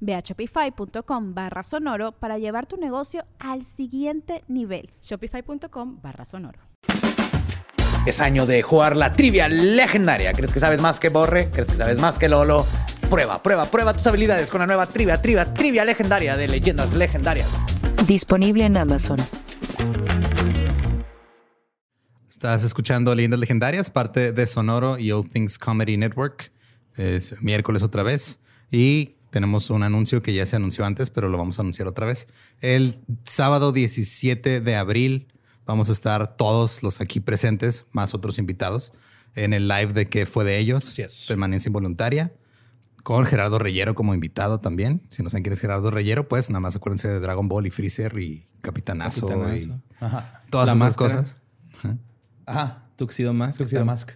Ve a shopify.com barra sonoro para llevar tu negocio al siguiente nivel. Shopify.com barra sonoro. Es año de jugar la trivia legendaria. ¿Crees que sabes más que Borre? ¿Crees que sabes más que Lolo? Prueba, prueba, prueba tus habilidades con la nueva trivia, trivia, trivia legendaria de leyendas legendarias. Disponible en Amazon. Estás escuchando Leyendas Legendarias, parte de Sonoro y All Things Comedy Network. Es miércoles otra vez. Y tenemos un anuncio que ya se anunció antes, pero lo vamos a anunciar otra vez. El sábado 17 de abril vamos a estar todos los aquí presentes, más otros invitados, en el live de qué fue de ellos, permanencia involuntaria, con Gerardo Reyero como invitado también. Si no saben quién es Gerardo Reyero, pues nada más acuérdense de Dragon Ball y Freezer y Capitanazo, y todas esas cosas. Ajá. Ajá. Tuxedo Mask. Tuxedo Mask.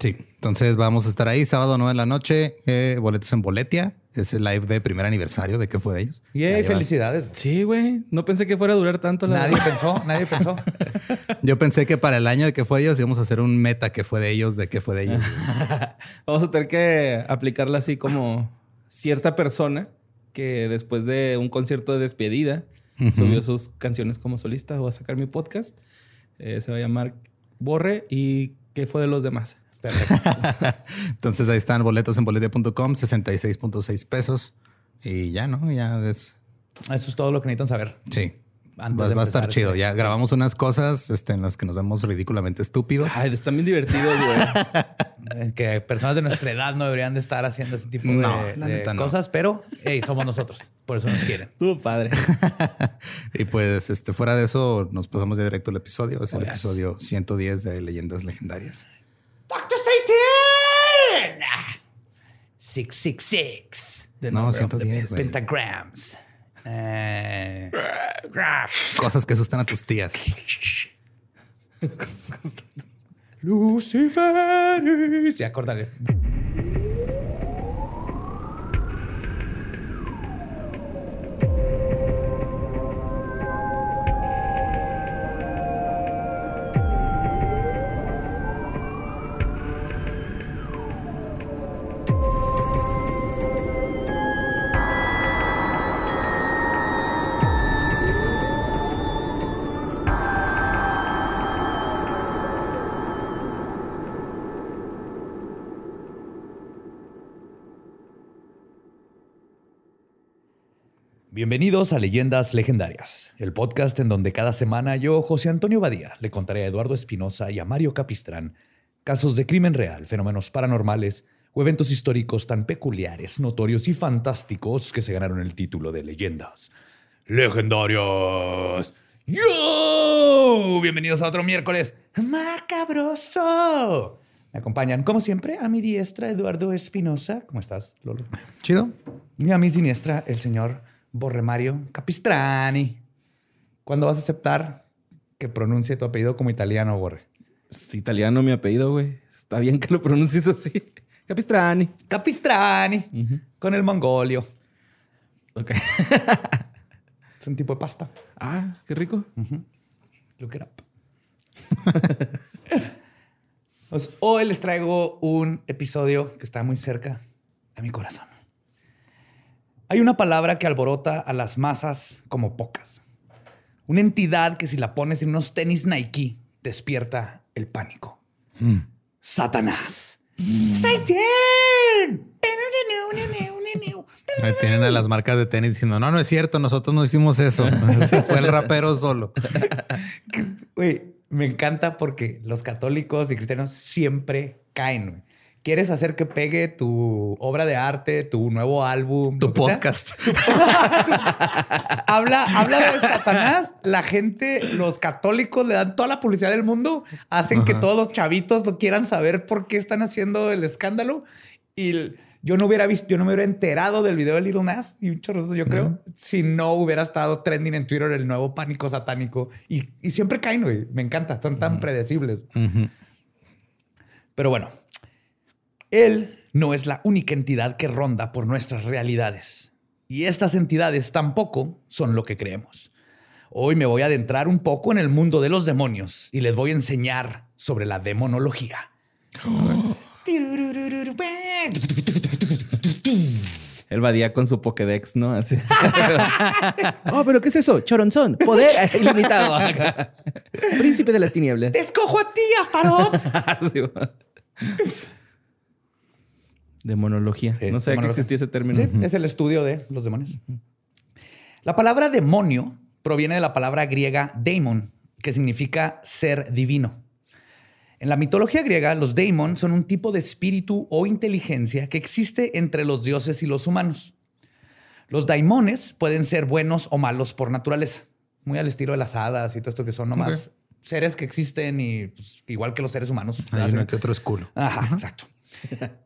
Sí, entonces vamos a estar ahí sábado 9 de la noche, eh, boletos en Boletia. Es el live de primer aniversario de qué fue de ellos. Y felicidades. Sí, güey. No pensé que fuera a durar tanto. La nadie pensó, nadie pensó. Yo pensé que para el año de qué fue de ellos íbamos a hacer un meta que fue de ellos, de qué fue de ellos. Vamos a tener que aplicarla así como cierta persona que después de un concierto de despedida subió sus canciones como solista o a sacar mi podcast. Eh, se va a llamar Borre y qué fue de los demás. Entonces ahí están boletos en boletia.com, 66.6 pesos. Y ya, ¿no? Ya es. Eso es todo lo que necesitan saber. Sí. Antes va, a estar chido. Este ya grabamos unas cosas este, en las que nos vemos ridículamente estúpidos. Ay, están bien divertidos, güey. que personas de nuestra edad no deberían de estar haciendo ese tipo de, cosas, pero hey, somos nosotros. Por eso nos quieren. Tú, padre. y pues, este, fuera de eso, nos pasamos ya directo al episodio. Es el oh, episodio 110 de Leyendas Legendarias. Dr. Satan! 666. De no, 110, Pentagrams. Eh, cosas que asustan a tus tías. Lucifer. Ya, córtale. Bienvenidos a Leyendas Legendarias, el podcast en donde cada semana yo, José Antonio Badía, le contaré a Eduardo Espinosa y a Mario Capistrán casos de crimen real, fenómenos paranormales o eventos históricos tan peculiares, notorios y fantásticos que se ganaron el título de Leyendas Legendarias. ¡Yo! Bienvenidos a otro miércoles macabroso. Me acompañan, como siempre, a mi diestra Eduardo Espinosa. ¿Cómo estás, Lolo? Chido. Y a mi siniestra, el señor Borremario Capistrani. ¿Cuándo vas a aceptar que pronuncie tu apellido como italiano, Borre? Es italiano mi apellido, güey. Está bien que lo pronuncies así. Capistrani. Capistrani. Con el mongolio. Ok. es un tipo de pasta. Ah, qué rico. Look it up. Pues, hoy les traigo un episodio que está muy cerca a mi corazón. Hay una palabra que alborota a las masas como pocas. Una entidad que si la pones en unos tenis Nike despierta el pánico. Mm. Satanás. Mm. ¡Satan! Tienen a las marcas de tenis diciendo, no, no es cierto, nosotros no hicimos eso. Fue el rapero solo. Güey, me encanta porque los católicos y cristianos siempre caen. ¿Quieres hacer que pegue tu obra de arte, tu nuevo álbum? Tu podcast. habla, habla de Satanás. La gente, los católicos le dan toda la publicidad del mundo, hacen que todos los chavitos lo quieran saber por qué están haciendo el escándalo. Y el- yo no hubiera visto, yo no me hubiera enterado del video de Little Nas y un chorro yo creo, si no hubiera estado trending en Twitter el nuevo pánico satánico. Y, y siempre caen, güey. Me encanta, son tan predecibles. Pero bueno, Él no es la única entidad que ronda por nuestras realidades. Y estas entidades tampoco son lo que creemos. Hoy me voy a adentrar un poco en el mundo de los demonios y les voy a enseñar sobre la demonología. El Badía con su Pokédex, ¿no? Así. Oh, pero ¿qué es eso? Choronzón. Poder ilimitado. Príncipe de las tinieblas. ¡Te escojo a ti, Astaroth! Demonología. Sí, no sé que demonología. existía ese término. Sí, es el estudio de los demonios. La palabra demonio proviene de la palabra griega daemon, que significa ser divino. En la mitología griega, los daemon son un tipo de espíritu o inteligencia que existe entre los dioses y los humanos. Los daimones pueden ser buenos o malos por naturaleza, muy al estilo de las hadas y todo esto que son nomás seres que existen y pues, igual que los seres humanos. Hay hacen- uno que otro es culo. Ajá, exacto.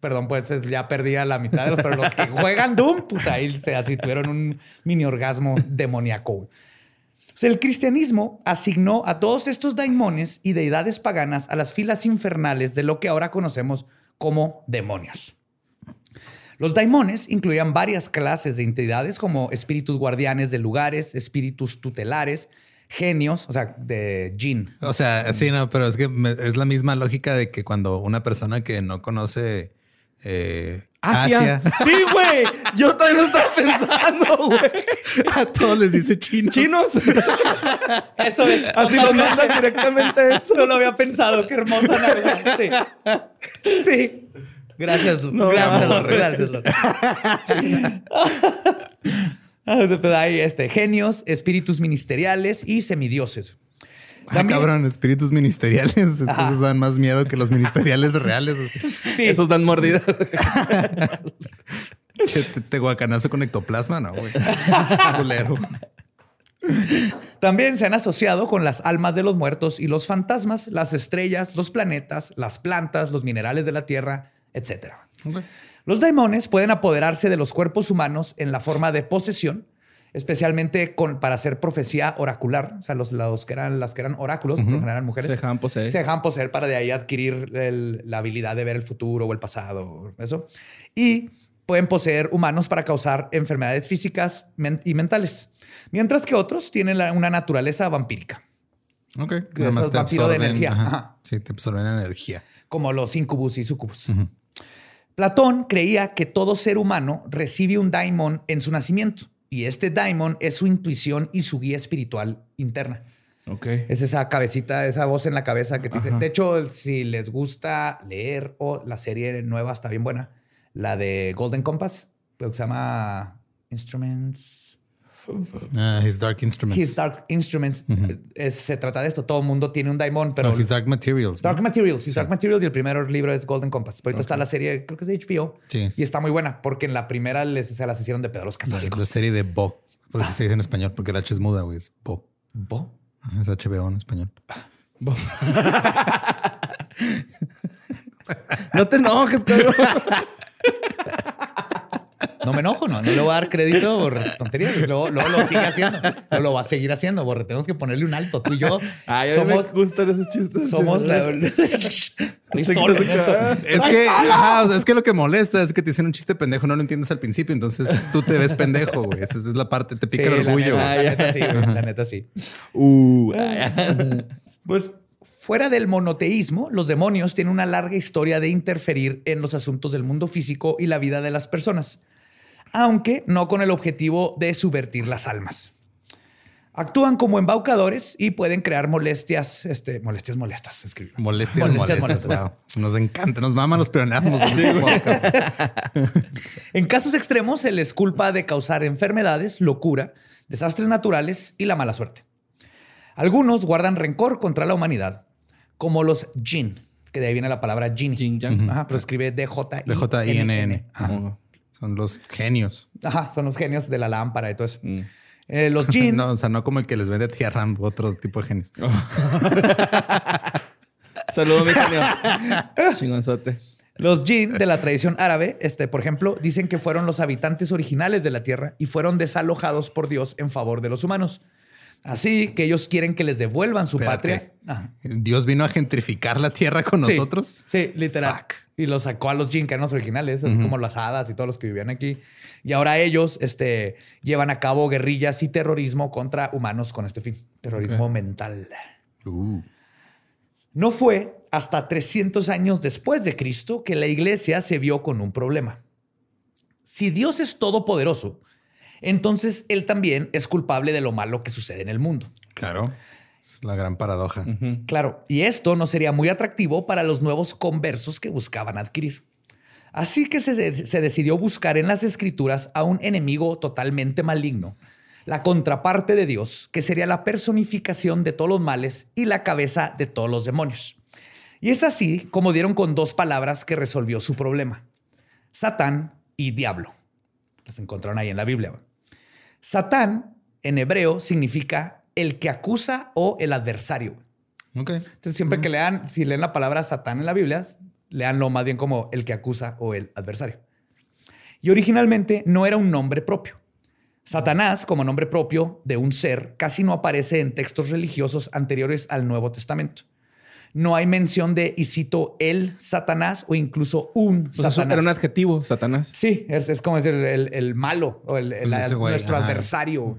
Perdón, pues ya perdí a la mitad de los, pero los que juegan Doom, puta, ahí se así tuvieron un mini orgasmo demoníaco. O sea, el cristianismo asignó a todos estos daimones y deidades paganas a las filas infernales de lo que ahora conocemos como demonios. Los daimones incluían varias clases de entidades como espíritus guardianes de lugares, espíritus tutelares, genios, o sea, de jinn. O sea, sí, no, pero es que es la misma lógica de que cuando una persona que no conoce eh, Asia. Asia, Sí, güey. Yo también lo estaba pensando, güey. a todos les dice chinos. Chinos. Eso es. Así lo mandan directamente eso. No lo había pensado. Qué hermosa Navidad. Sí. Sí. Gracias, Lu. No, gracias, no, Lu. Gracias, Lu. Hay este, genios, espíritus ministeriales y semidioses. Ah, También- cabrón, espíritus ministeriales. Entonces dan más miedo que los ministeriales reales. Sí. Esos dan mordidas. Que te, te guacanazo con ectoplasma, no, güey. Culero. También se han asociado con las almas de los muertos y los fantasmas, las estrellas, los planetas, las plantas, los minerales de la tierra, etc. Los daimones pueden apoderarse de los cuerpos humanos en la forma de posesión, especialmente con, para hacer profecía oracular. O sea, los, los que eran, las que eran oráculos, por lo general mujeres, Se dejaban poseer. se dejaban poseer para de ahí adquirir el- la habilidad de ver el futuro o el pasado, eso. Y pueden poseer humanos para causar enfermedades físicas y mentales, mientras que otros tienen la- una naturaleza vampírica, Ok. Nada más te vampiros de absorben, energía. ajá. Ajá. Sí, te absorben energía. como los incubus y sucubus. Platón creía que todo ser humano recibe un daimon en su nacimiento y este daimon es su intuición y su guía espiritual interna. Ok. Es esa cabecita, esa voz en la cabeza que te dice. De hecho, si les gusta leer o la serie nueva está bien buena, la de Golden Compass, que se llama Instruments. Ah, his Dark Instruments. His Dark Instruments. Es- se trata de esto. Todo el mundo tiene un daimon, pero. No, his Dark Materials. ¿no? Dark Materials, His Dark Materials y el primer libro es Golden Compass. Pero ahorita está la serie, creo que es de HBO. Sí. Y está muy buena porque en la primera les, se las hicieron de pedo a los católicos. la serie de Bo. Porque se dice en español, porque la H es muda, güey. Es Bo. ¿Bo? Es HBO en español. No te enojes, cabrón. No me enojo, no. No le voy a dar crédito por tonterías. Luego, luego lo sigue haciendo. Luego lo va a seguir haciendo, borre. Tenemos que ponerle un alto. Tú y yo Ay, a mí somos, me gustan esos chistes. somos la... Es que, ajá, o sea, es que lo que molesta es que te dicen un chiste pendejo, no lo entiendes al principio, entonces tú te ves pendejo, güey. Esa es la parte, te pica Sí, el la orgullo. neta, güey. La neta sí, güey. La neta sí. Uh, Pues Fuera del monoteísmo, los demonios tienen una larga historia de interferir en los asuntos del mundo físico y la vida de las personas, aunque no con el objetivo de subvertir las almas. Actúan como embaucadores y pueden crear molestias, este, molestias molestas, escribió. Molestias, Molestias molestas. molestas. Wow. Nos encanta, nos maman los podcast. En casos extremos se les culpa de causar enfermedades, locura, desastres naturales y la mala suerte. Algunos guardan rencor contra la humanidad, como los jinn, que de ahí viene la palabra jinn. Jin yang. Ajá, pero escribe D-J-I-N-N. De J-I-N-N. Ajá. Oh. Son los genios. Ajá, son los genios de la lámpara y todo eso. Mm. Eh, los jinn, No, o sea, no como el que les vende tierra, otro tipo de genios. Saludos, mi genio. Chingonzote. los jinn de la tradición árabe, este, por ejemplo, dicen que fueron los habitantes originales de la tierra y fueron desalojados por Dios en favor de los humanos. Así que ellos quieren que les devuelvan su Espérate. patria. Ajá. Dios vino a gentrificar la tierra con Sí, nosotros. Sí, literal. Fuck. Y los sacó a los los originales, como las hadas y todos los que vivían aquí. Y ahora ellos este, llevan a cabo guerrillas y terrorismo contra humanos con este fin. Terrorismo mental. Uh. No fue hasta 300 años después de Cristo que la iglesia se vio con un problema. Si Dios es todopoderoso, entonces Él también es culpable de lo malo que sucede en el mundo. Claro. Es la gran paradoja. Claro, y esto no sería muy atractivo para los nuevos conversos que buscaban adquirir. Así que se, se decidió buscar en las escrituras a un enemigo totalmente maligno, la contraparte de Dios, que sería la personificación de todos los males y la cabeza de todos los demonios. Y es así como dieron con dos palabras que resolvió su problema. Satán y diablo. Las encontraron ahí en la Biblia. Satán en hebreo significa el que acusa o el adversario. Ok. Entonces, siempre que lean, si leen la palabra Satán en la Biblia, leanlo más bien como el que acusa o el adversario. Y originalmente no era un nombre propio. Satanás, como nombre propio de un ser, casi no aparece en textos religiosos anteriores al Nuevo Testamento. No hay mención de, y cito, el Satanás o incluso un O sea, Satanás. era un adjetivo, Satanás. Sí, es, es como decir el, el malo o el, el- güey, nuestro ajá. adversario.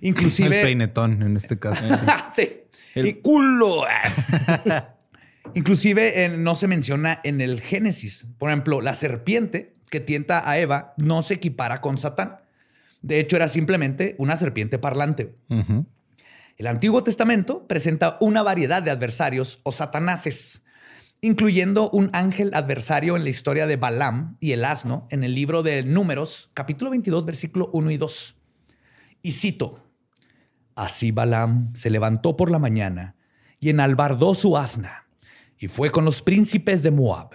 El Inclusive... peinetón en este caso. sí. El Y- culo. Inclusive eh, no se menciona en el Génesis. Por ejemplo, la serpiente que tienta a Eva no se equipara con Satán. De hecho, era simplemente una serpiente parlante. El Antiguo Testamento presenta una variedad de adversarios o satanases, incluyendo un ángel adversario en la historia de Balaam y el asno en el libro de Números, capítulo 22, versículo 1 y 2. Y cito, Así Balaam se levantó por la mañana y enalbardó su asna y fue con los príncipes de Moab.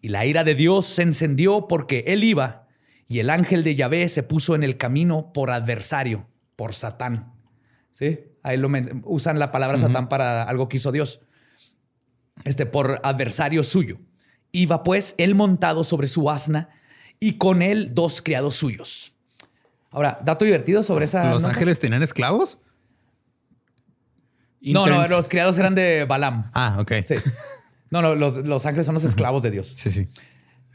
Y la ira de Dios se encendió porque él iba y el ángel de Yahvé se puso en el camino por adversario, por Satán. ¿Sí? Ahí lo usan la palabra Satán para algo que hizo Dios. Este, por adversario suyo. Iba pues él montado sobre su asna y con él dos criados suyos. Ahora, dato divertido sobre esa. ¿Los nota. ángeles tenían esclavos? No, no, los criados eran de Balaam. Ah, ok. Sí. No, no, los, los ángeles son los esclavos de Dios. Sí, sí.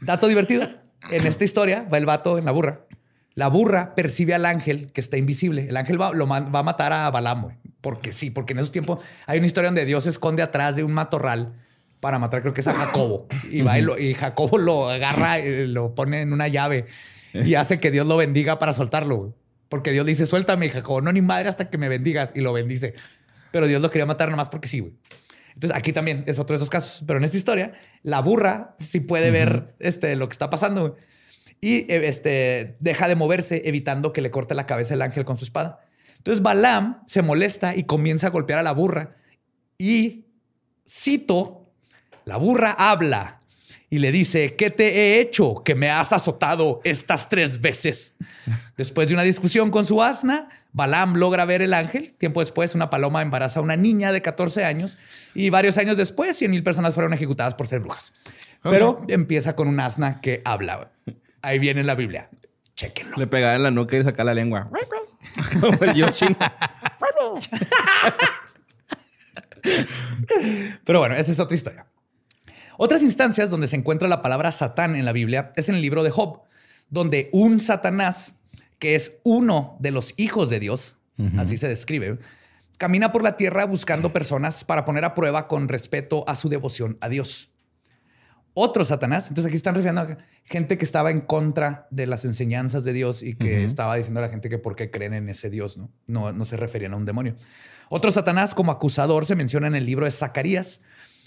Dato divertido. En esta historia va el vato en la burra. La burra percibe al ángel que está invisible. El ángel va, lo va a matar a Balaam, güey. Porque sí, porque en esos tiempos hay una historia donde Dios se esconde atrás de un matorral para matar, creo que es a Jacobo. Y va y, lo- y Jacobo lo agarra, y lo pone en una llave y hace que Dios lo bendiga para soltarlo. güey. Porque Dios dice, suéltame, Jacobo. No, ni madre hasta que me bendigas. Y lo bendice. Pero Dios lo quería matar nomás porque sí, güey. Entonces aquí también es otro de esos casos. Pero en esta historia, la burra sí puede ver este, lo que está pasando. güey. Y eh, este, deja de moverse, evitando que le corte la cabeza el ángel con su espada. Entonces Balaam se molesta y comienza a golpear a la burra. Y cito, la burra habla y le dice, ¿qué te he hecho que me has azotado estas tres veces? Después de una discusión con su asna, Balaam logra ver el ángel. Tiempo después, una paloma embaraza a una niña de 14 años y varios años después, 100 mil personas fueron ejecutadas por ser brujas. Pero empieza con un asna que habla. Ahí viene en la Biblia. Le pegaba en la nuca y sacaba la lengua. Como el Yoshi. Pero bueno, esa es otra historia. Otras instancias donde se encuentra la palabra Satán en la Biblia es en el libro de Job, donde un Satanás, que es uno de los hijos de Dios, así se describe, camina por la tierra buscando personas para poner a prueba con respeto a su devoción a Dios. Otro Satanás, entonces aquí están refiriendo a gente que estaba en contra de las enseñanzas de Dios y que estaba diciendo a la gente que por qué creen en ese Dios, ¿no? No, no se referían a un demonio. Otro Satanás como acusador se menciona en el libro de Zacarías,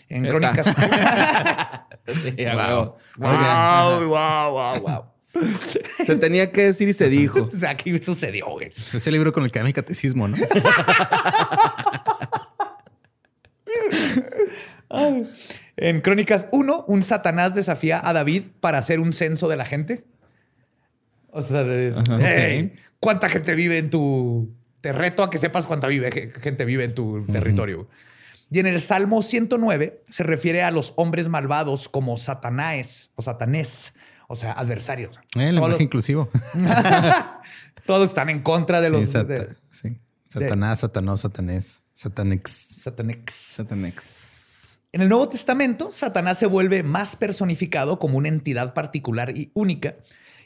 en Está. Crónicas. Sí, huevo. wow, wow, wow, wow. Se tenía que decir y se dijo. O sea, aquí sucedió, güey. Ese libro con el que dan el catecismo, ¿no? En Crónicas 1, un Satanás desafía a David para hacer un censo de la gente. O sea, es, Ajá, "Hey, ¿cuánta gente vive en tu... Te reto a que sepas cuánta vive, gente vive en tu territorio. Y en el Salmo 109 se refiere a los hombres malvados como Satanás o Satanés, o sea, adversarios. Eh, el Todos lenguaje los- inclusivo. Todos están en contra de los Sí, sat- de- sí. Satanás, Satanás, Satanás, Satanix. Satanex. Satanex. En el Nuevo Testamento, Satanás se vuelve más personificado como una entidad particular y única.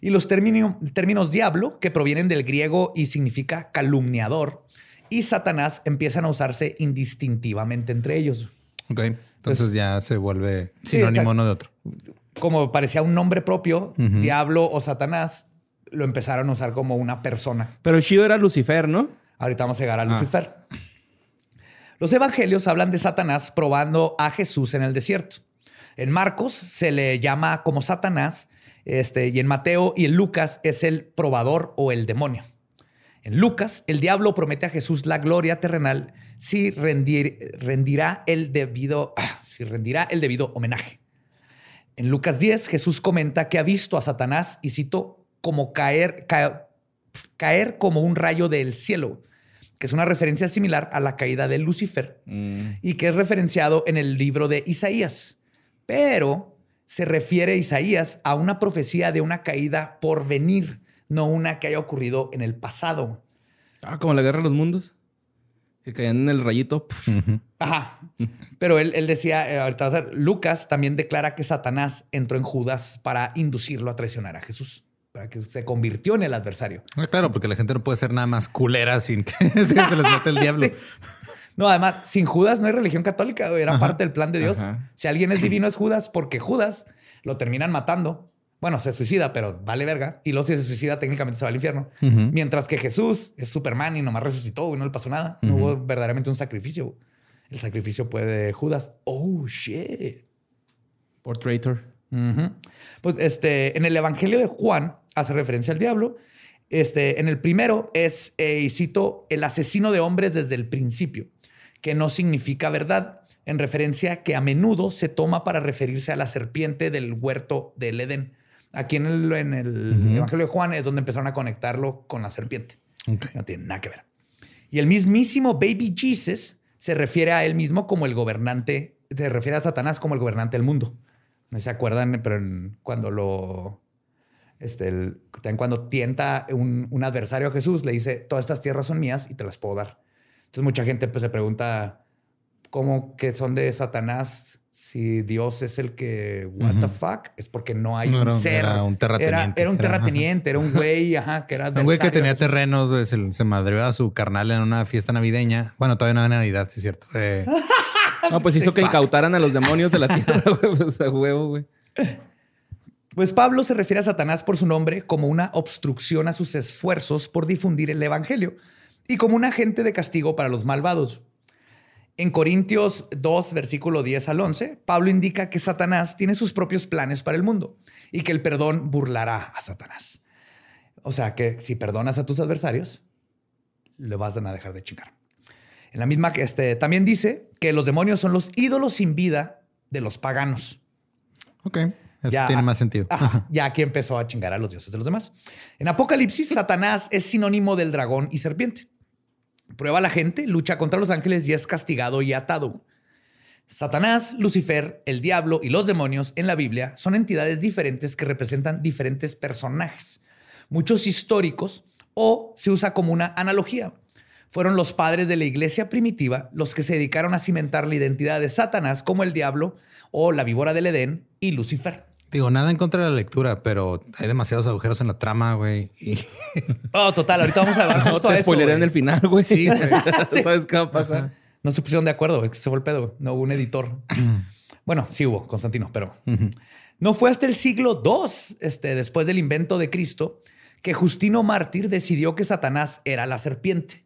Y los término- términos diablo, que provienen del griego y significa calumniador, y Satanás empiezan a usarse indistintivamente entre ellos. Ok. Entonces ya se vuelve sinónimo uno de otro. Como parecía un nombre propio, diablo o Satanás, lo empezaron a usar como una persona. Pero el chido era Lucifer, ¿no? Ahorita vamos a llegar a Lucifer. Los evangelios hablan de Satanás probando a Jesús en el desierto. En Marcos se le llama como Satanás, este, y en Mateo y en Lucas es el probador o el demonio. En Lucas, el diablo promete a Jesús la gloria terrenal si rendir- rendirá el debido, ah, si rendirá el debido homenaje. En Lucas 10, Jesús comenta que ha visto a Satanás, y cito, como caer, ca- caer como un rayo del cielo, que es una referencia similar a la caída de Lucifer Mm. y que es referenciado en el libro de Isaías. Pero se refiere Isaías a una profecía de una caída por venir, no una que haya ocurrido en el pasado. Ah, como la guerra de los mundos. Que caían en el rayito. Ajá. Pero él, él decía, eh, ahorita vas a ver, Lucas también declara que Satanás entró en Judas para inducirlo a traicionar a Jesús, para que se convirtió en el adversario. Ah, claro, porque la gente no puede ser nada más culera sin que se les mete el diablo. Sí. No, además, sin Judas no hay religión católica, güey, era Ajá. parte del plan de Dios. Ajá. Si alguien es divino es Judas, porque Judas lo terminan matando. Bueno, se suicida, pero vale verga. Y luego si se suicida, técnicamente se va al infierno. Mientras que Jesús es Superman y nomás resucitó y no le pasó nada. No hubo verdaderamente un sacrificio. El sacrificio fue de Judas. Oh, shit. Por traitor. Pues este, en el Evangelio de Juan hace referencia al diablo. Este, en el primero es, eh, y cito, el asesino de hombres desde el principio, que no significa verdad, en referencia que a menudo se toma para referirse a la serpiente del huerto del Edén. Aquí en el, en el Ujú. Evangelio de Juan es donde empezaron a conectarlo con la serpiente. No tiene nada que ver. Y el mismísimo Baby Jesus se refiere a él mismo como el gobernante, se refiere a Satanás como el gobernante del mundo. No se acuerdan, pero en- cuando lo. Este, el- también cuando tienta un, un adversario a Jesús, le dice: Todas estas tierras son mías y te las puedo dar. Entonces, mucha gente pues, se pregunta: ¿Cómo que son de Satanás si Dios es el que. ¿What the Ujú. fuck? Es porque no hay No, un era- ser. era un terrateniente. Era, era un terrateniente, era un güey, ajá, que era. Un güey que tenía terrenos, güey, se, se madreó a su carnal en una fiesta navideña. Bueno, todavía no era Navidad, sí es cierto. Eh, No, pues hizo que incautaran a los demonios de la tierra, güey. Pues a huevo, güey. Pues Pablo se refiere a Satanás por su nombre como una obstrucción a sus esfuerzos por difundir el Evangelio y como un agente de castigo para los malvados. En Corintios 2, versículo 10 al 11, Pablo indica que Satanás tiene sus propios planes para el mundo y que el perdón burlará a Satanás. O sea que si perdonas a tus adversarios, le vas a dejar de chingar. En la misma este, también dice que los demonios son los ídolos sin vida de los paganos. ok, eso Ya- tiene más sentido. Ajá, ya aquí empezó a chingar a los dioses de los demás. En Apocalipsis, Satanás es sinónimo del dragón y serpiente. Prueba a la gente, lucha contra los ángeles y es castigado y atado. Satanás, Lucifer, el diablo y los demonios en la Biblia son entidades diferentes que representan diferentes personajes, muchos históricos o se usa como una analogía. Fueron los padres de la iglesia primitiva los que se dedicaron a cimentar la identidad de Satanás como el diablo o la víbora del Edén y Lucifer. Digo, nada en contra de la lectura, pero hay demasiados agujeros en la trama, güey. Y Oh, total. Ahorita vamos a hablar No justo te eso, spoileré en el final, güey. Sí, güey. ¿Sabes qué va a pasar? No se pusieron de acuerdo, güey, que se fue el pedo. güey. No hubo un editor. bueno, sí hubo, Constantino, pero no fue hasta el siglo II, este, después del invento de Cristo, que Justino Mártir decidió que Satanás era la serpiente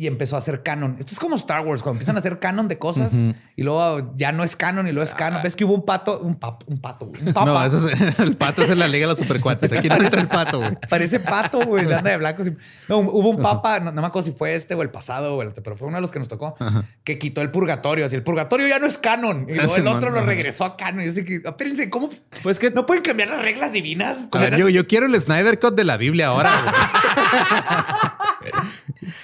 y empezó a hacer canon. Esto es como Star Wars, cuando empiezan a hacer canon de cosas y luego ya no es canon y luego es canon. Ves que hubo un pato, un papo, un pato, un papa. no, eso es, el pato es en la Liga de los Supercuates. Aquí no entra el pato, güey. Parece pato, güey, de anda de blanco. No, hubo un papa, no, no me acuerdo si fue este o el pasado, o el- pero fue uno de los que nos tocó, que quitó el purgatorio. Así, el purgatorio ya no es canon. Y luego el otro lo regresó a canon. Y dice que, espérense, ¿cómo? Pues que ¿No pueden cambiar las reglas divinas? A ver, yo, yo quiero el Snyder Cut de la Biblia ahora, güey.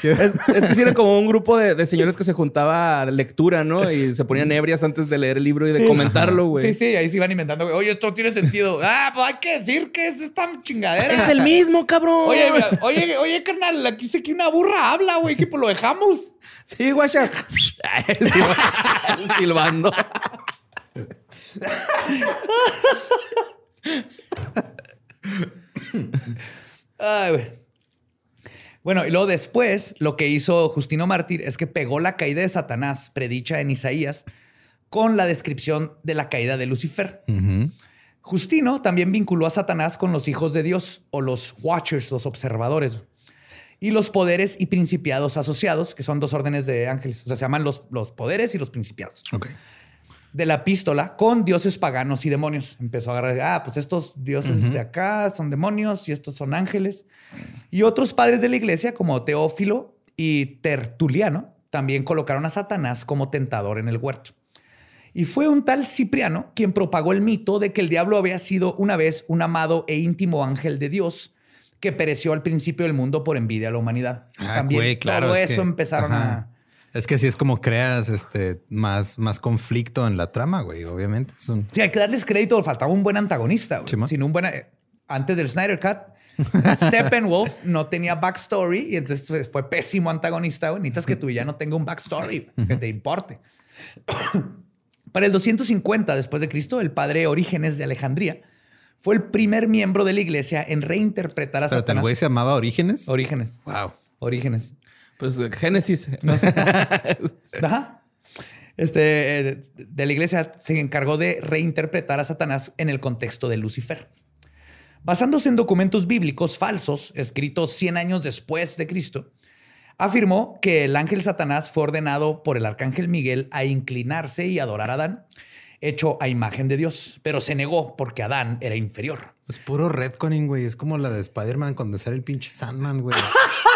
Es, es que sí era como un grupo de, de señores que se juntaba a lectura, ¿no? Y se ponían ebrias antes de leer el libro y de Sí. comentarlo, güey. Sí, sí, ahí se iban inventando, güey. Oye, esto tiene sentido. ah, pues hay que decir que es esta chingadera. Es el mismo, cabrón. Oye, oye, oye, carnal, aquí dice que una burra habla, güey, que pues lo dejamos. Sí, guacha. Silbando. Ay, güey. Bueno, y luego después lo que hizo Justino Mártir es que pegó la caída de Satanás, predicha en Isaías, con la descripción de la caída de Lucifer. Justino también vinculó a Satanás con los hijos de Dios o los Watchers, los observadores, y los poderes y principiados asociados, que son dos órdenes de ángeles. O sea, se llaman los, los poderes y los principiados. De la epístola con dioses paganos y demonios. Empezó a agarrar, ah, pues estos dioses de acá son demonios y estos son ángeles. Y otros padres de la iglesia, como Teófilo y Tertuliano, también colocaron a Satanás como tentador en el huerto. Y fue un tal Cipriano quien propagó el mito de que el diablo había sido una vez un amado e íntimo ángel de Dios que pereció al principio del mundo por envidia a la humanidad. Ah, también güey, claro, todo es eso que- empezaron ajá. Es que así es como creas este más, más conflicto en la trama, güey. Obviamente. Es un- Sí, hay que darles crédito. Faltaba un buen antagonista. güey. Sin un buen... Antes del Snyder Cut, Steppenwolf no tenía backstory y entonces fue- pésimo antagonista. güey. Necesitas que tu villano tenga un backstory que te importe. Para el 250 después de Cristo, el padre Orígenes de Alejandría fue el primer miembro de la iglesia en reinterpretar a el Satanás. güey se llamaba Orígenes. Orígenes. Wow. Orígenes. Pues Génesis. Ajá. Este, eh, de la iglesia se encargó de reinterpretar a Satanás en el contexto de Lucifer. Basándose en documentos bíblicos falsos, escritos 100 años después de Cristo, afirmó que el ángel Satanás fue ordenado por el arcángel Miguel a inclinarse y adorar a Adán, hecho a imagen de Dios, pero se negó porque Adán era inferior. Es puro retconning, güey. Es como la de Spider-Man cuando sale el pinche Sandman, güey.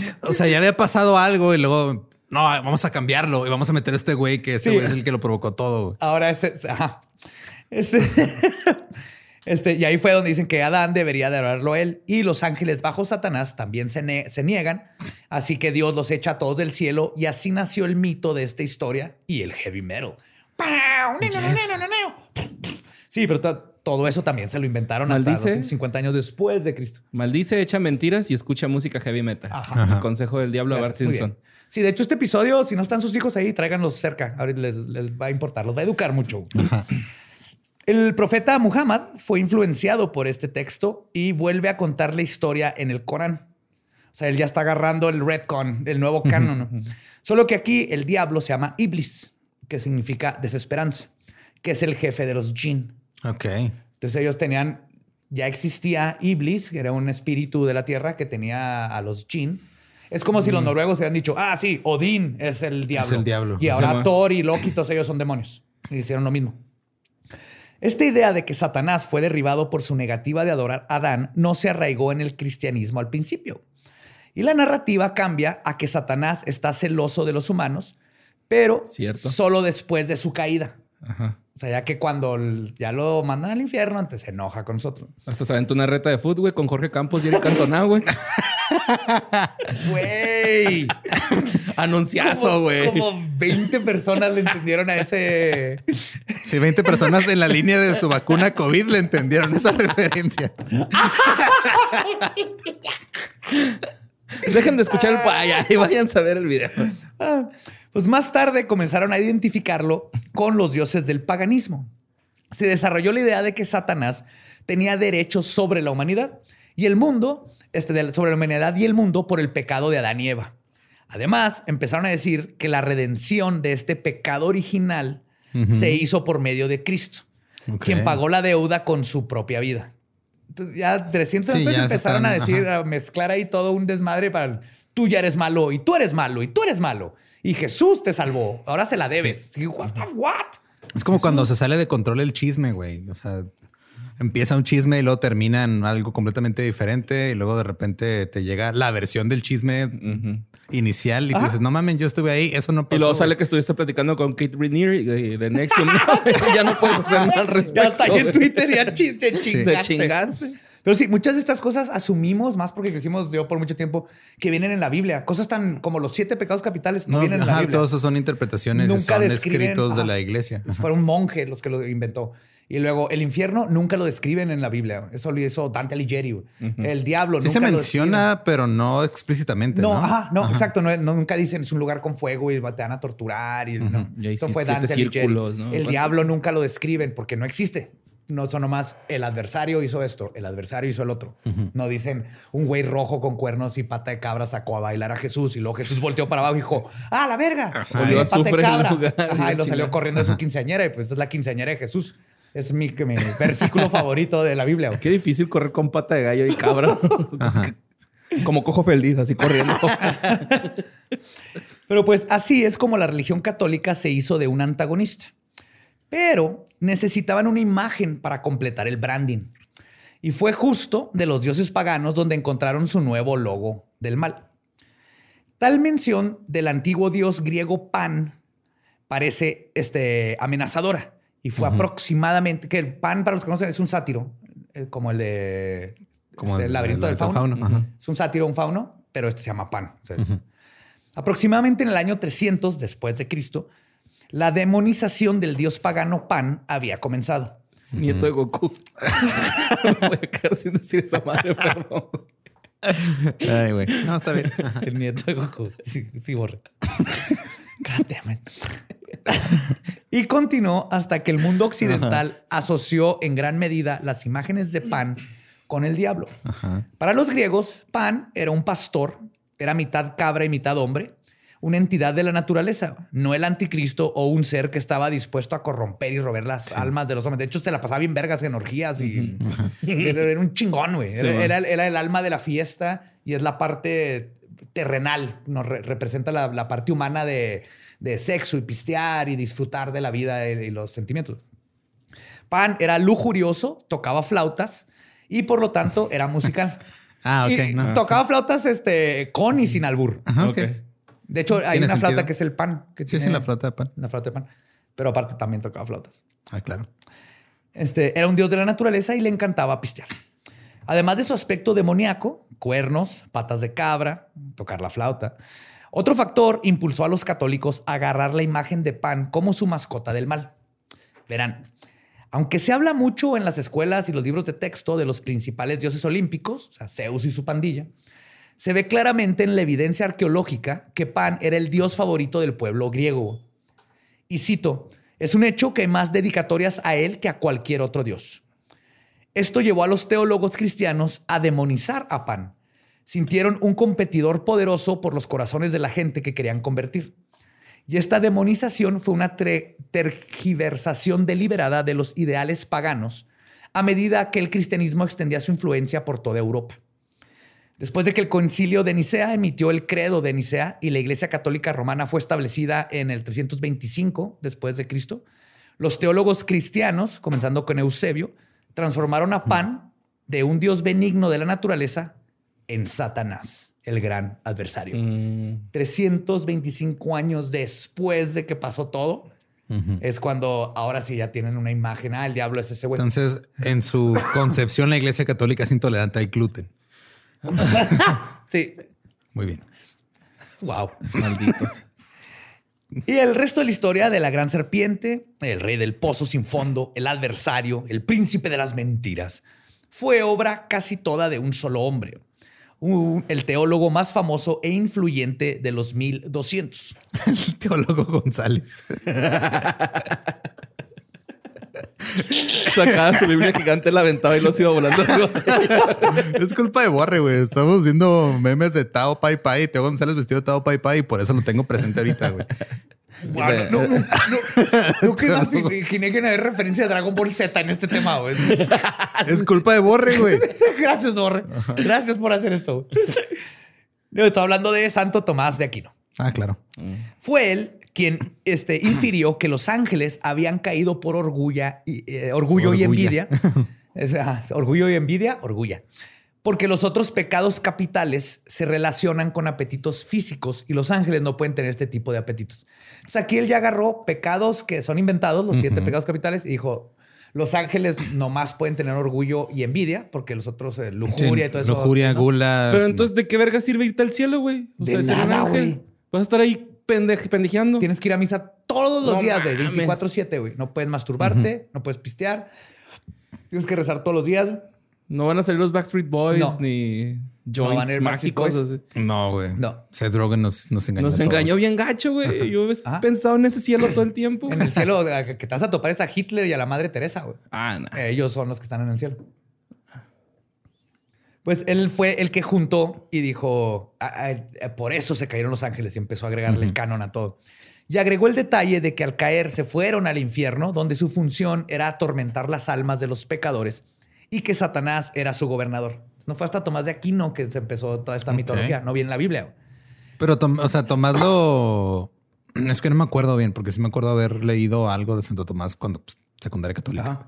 O sea, ya había pasado algo y luego, no, vamos a cambiarlo y vamos a meter a este güey que este Sí. güey es el que lo provocó todo. güey. Ahora ese, ajá. Ese- este, y ahí fue donde dicen que Adán debería de adorarlo él y los ángeles bajo Satanás también se, ne- se niegan. Así que Dios los echa a todos del cielo y así nació el mito de esta historia y el heavy metal. Sí, pero todo eso también se lo inventaron hasta Maldice. 250 años después de Cristo. Maldice, echa mentiras y escucha música heavy metal. Ajá. El consejo del diablo a Bart Simpson. Sí, de hecho, este episodio, si no están sus hijos ahí, tráiganlos cerca. Ahorita les, les va a importar, los va a educar mucho. El profeta Muhammad fue influenciado por este texto y vuelve a contar la historia en el Corán. O sea, él ya está agarrando el retcon, el nuevo canon. Solo que aquí el diablo se llama Iblis, que significa desesperanza, que es el jefe de los jinn. Ok. Entonces ellos tenían, ya existía Iblis, que era un espíritu de la tierra que tenía a los jinn. Es como si los noruegos hubieran dicho, ah, sí, Odín es el diablo. el diablo. Y ahora llama- Thor y Loki, todos ellos son demonios. Y hicieron lo mismo. Esta idea de que Satanás fue derribado por su negativa de adorar a Adán no se arraigó en el cristianismo al principio. Y la narrativa cambia a que Satanás está celoso de los humanos, pero Cierto. solo después de su caída. Ajá. O sea, ya que cuando ya lo mandan al infierno, antes se enoja con nosotros. Hasta se aventó una reta de fútbol, güey, con Jorge Campos y Eric Cantona, güey. Güey. Anunciazo, güey. Como 20 personas le entendieron a ese. Si 20 personas en la línea de su vacuna COVID le entendieron esa referencia. Dejen de escuchar el paya y vayan a ver el video. Pues más tarde comenzaron a identificarlo con los dioses del paganismo. se desarrolló la idea de que Satanás tenía derechos sobre la humanidad y el mundo, este, sobre la humanidad y el mundo por el pecado de Adán y Eva. Además, empezaron a decir que la redención de este pecado original se hizo por medio de Cristo, quien pagó la deuda con su propia vida. Entonces, ya 300 Sí, ya empezaron están- a decir, ajá. a mezclar ahí todo un desmadre para tú ya eres malo y tú eres malo y tú eres malo. Y Jesús te salvó. Ahora se la debes. Y, what the what? Es como cuando se sale de control el chisme, güey. O sea, empieza un chisme y luego termina en algo completamente diferente y luego de repente te llega la versión del chisme inicial y tú dices, no mames, yo estuve ahí, eso no pasó. Y luego sale güey". que estuviste platicando con Kate Renier y de, Nexium. ya no puedes hacer nada al respecto. Ya está ahí en. Twitter, ya te Te chingaste. Pero sí, muchas de estas cosas asumimos, más porque crecimos yo por mucho tiempo, que vienen en la Biblia. Cosas tan como los siete pecados capitales no, No, vienen en la ajá, Biblia. todos esos son interpretaciones, Nunca son describen- escritos de la iglesia. Fue un monje los que lo inventó. Y luego el infierno nunca lo describen en la Biblia. Eso lo hizo Dante Alighieri. El diablo Sí nunca se lo menciona, pero no explícitamente. No, No, ajá, no, exacto. No, no, nunca dicen es un lugar con fuego y te van a torturar. Y, no. Y hay Eso siete- fue Dante Alighieri. círculos, ¿no? El diablo nunca lo describen porque no existe. No son nomás el adversario hizo esto, el adversario hizo el otro. No dicen un güey rojo con cuernos y pata de cabra sacó a bailar a Jesús y luego Jesús volteó para abajo y dijo, ¡ah, la verga! Olió Pata de cabra. lugar de Ajá, y lo salió corriendo de su quinceañera y pues es la quinceañera de Jesús. Es mi, mi versículo favorito de la Biblia. güey. Qué difícil correr con pata de gallo y cabra. Como cojo feliz, así corriendo. Pero pues así es como la religión católica se hizo de un antagonista. Pero necesitaban una imagen para completar el branding. Y fue justo de los dioses paganos donde encontraron su nuevo logo del mal. Tal mención del antiguo dios griego Pan parece este, amenazadora. Y fue aproximadamente, que el Pan, para los que conocen, es un sátiro, eh, como el de Como este, el- el laberinto el del fauno. Es un sátiro, un fauno, pero este se llama Pan. O sea, es- Aproximadamente en el año 300 después de Cristo, la demonización del dios pagano Pan había comenzado. Es Nieto de Goku. No Voy a quedar sin decir esa madre, perdón. Ay, güey. No, está bien. El nieto de Goku. Sí, sí, borre. God damn it. y continuó hasta que el mundo occidental asoció en gran medida las imágenes de Pan con el diablo. Para los griegos, Pan era un pastor, era mitad cabra y mitad hombre, una entidad de la naturaleza, no el anticristo o un ser que estaba dispuesto a corromper y robar las almas de los hombres. De hecho, se la pasaba bien vergas en orgías y era, era un chingón, güey. Era, Sí, man. era el- era el alma de la fiesta y es la parte terrenal, nos re- representa la, la parte humana de, de sexo y pistear y disfrutar de la vida y, y los sentimientos. Pan era lujurioso, tocaba flautas y por lo tanto era musical. Ah, ok. No. tocaba flautas este, con y sin albur. Ajá, ok. De hecho, hay una flauta que es el pan. Que Sí, tiene la flauta de pan. Una flauta de pan. Pero aparte también tocaba flautas. Ah, claro. Este, era un dios de la naturaleza y le encantaba pistear. Además de su aspecto demoníaco, cuernos, patas de cabra, tocar la flauta, otro factor impulsó a los católicos a agarrar la imagen de Pan como su mascota del mal. Verán, aunque se habla mucho en las escuelas y los libros de texto de los principales dioses olímpicos, o sea, Zeus y su pandilla, se ve claramente en la evidencia arqueológica que Pan era el dios favorito del pueblo griego. Y cito, es un hecho que hay más dedicatorias a él que a cualquier otro dios. Esto llevó a los teólogos cristianos a demonizar a Pan. Sintieron un competidor poderoso por los corazones de la gente que querían convertir. Y esta demonización fue una tergiversación deliberada de los ideales paganos a medida que el cristianismo extendía su influencia por toda Europa. Después de que el concilio de Nicea emitió el credo de Nicea y la Iglesia Católica Romana fue establecida en el 325 después de Cristo, los teólogos cristianos, comenzando con Eusebio, transformaron a Pan de un dios benigno de la naturaleza en Satanás, el gran adversario. Mm, 325 años después de que pasó todo, es cuando ahora sí ya tienen una imagen. Ah, el diablo es ese güey. Entonces, en su concepción, la iglesia católica es intolerante al gluten. Sí. Muy bien. Wow. malditos. Y el resto de la historia de la gran serpiente, el rey del pozo sin fondo, el adversario, el príncipe de las mentiras, fue obra casi toda de un solo hombre, un- el teólogo más famoso e influyente de los 1200. El teólogo González. Sacaba su Biblia gigante, la aventaba y los iba volando. Es culpa de Borre, güey. Estamos viendo memes de Tao Pai Pai y Teo González vestido de Tao Pai Pai y por eso lo tengo presente ahorita, güey. Wow, no, no, no, no, nunca me imaginé que no hay referencia a Dragon Ball Z en este tema, güey. Es culpa de Borre, güey. Gracias, Borre. Gracias por hacer esto. No, estoy hablando de Santo Tomás de Aquino. Ah, claro. Fue él quien este, infirió que los ángeles habían caído por orgulla y, eh, orgullo y envidia. Es, ah, orgullo y envidia, orgulla. Porque los otros pecados capitales se relacionan con apetitos físicos y los ángeles no pueden tener este tipo de apetitos. Entonces aquí él ya agarró pecados que son inventados, los siete pecados capitales, y dijo, los ángeles nomás pueden tener orgullo y envidia, porque los otros, eh, lujuria y todo eso. Lujuria, ¿no? gula. Pero entonces, ¿de qué verga sirve irte al cielo, güey? O De nada, güey. Vas a estar ahí pende- pendejeando. Tienes que ir a misa todos los No días, güey, mames. 24-7, güey. No puedes masturbarte, no puedes pistear. Tienes que rezar todos los días. No van a salir los Backstreet Boys No. ni No van joints a ir Backstreet mágicos. Boys. No, güey. No. Seth Rogen nos, nos engañó. Nos a todos. engañó bien gacho, güey. Yo he Ajá. pensado en ese cielo todo el tiempo. En el cielo, que te vas a topar es a Hitler y a la Madre Teresa, güey. Ah, no. Ellos son los que están en el cielo. Pues él fue el que juntó y dijo, "Ah, ah, eh, por eso se cayeron los ángeles y empezó a agregarle canon a todo. Y agregó el detalle de que al caer se fueron al infierno, donde su función era atormentar las almas de los pecadores y que Satanás era su gobernador. No fue hasta Tomás de Aquino que se empezó toda esta mitología, no viene en la Biblia. Pero, o sea, Tomás lo... Es que no me acuerdo bien, porque sí me acuerdo haber leído algo de Santo Tomás cuando pues, secundaria católica. Ajá.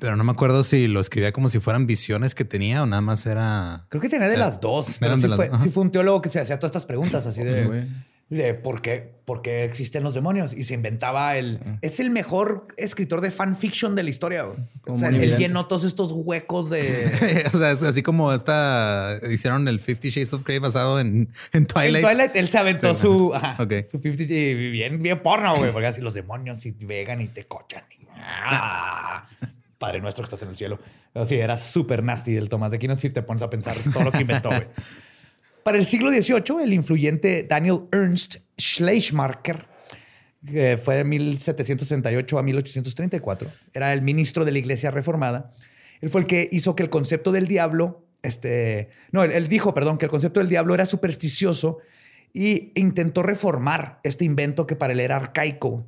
Pero no me acuerdo si lo escribía como si fueran visiones que tenía o nada más era... Creo que tenía de las dos. Pero sí de las fue, sí fue un teólogo que se hacía todas estas preguntas así de, de por, qué, por qué existen los demonios. Y se inventaba el... Es el mejor escritor de fanfiction de la historia. O sea, él llenó todos estos huecos de... o sea, es así como esta... Hicieron el Fifty Shades of Grey basado en, en Twilight. En Twilight él se aventó Sí, su, ajá. ajá, Ok. su 50 y bien, bien porno, güey. Porque así los demonios y vegan y te cochan. y- ¡Ah! Padre nuestro que estás en el cielo. Así era súper nasty el Tomás de Aquino si te pones a pensar todo lo que inventó. Para el siglo XVIII, el influyente Daniel Ernst Schleiermacher, que fue de 1768 a 1834, era el ministro de la Iglesia Reformada. Él fue el que hizo que el concepto del diablo, este, no, él, él dijo, perdón, que el concepto del diablo era supersticioso y intentó reformar este invento que para él era arcaico,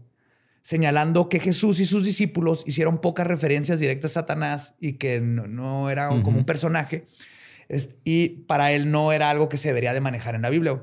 señalando que Jesús y sus discípulos hicieron pocas referencias directas a Satanás y que no, no era un- como un personaje. Y para él no era algo que se debería de manejar en la Biblia.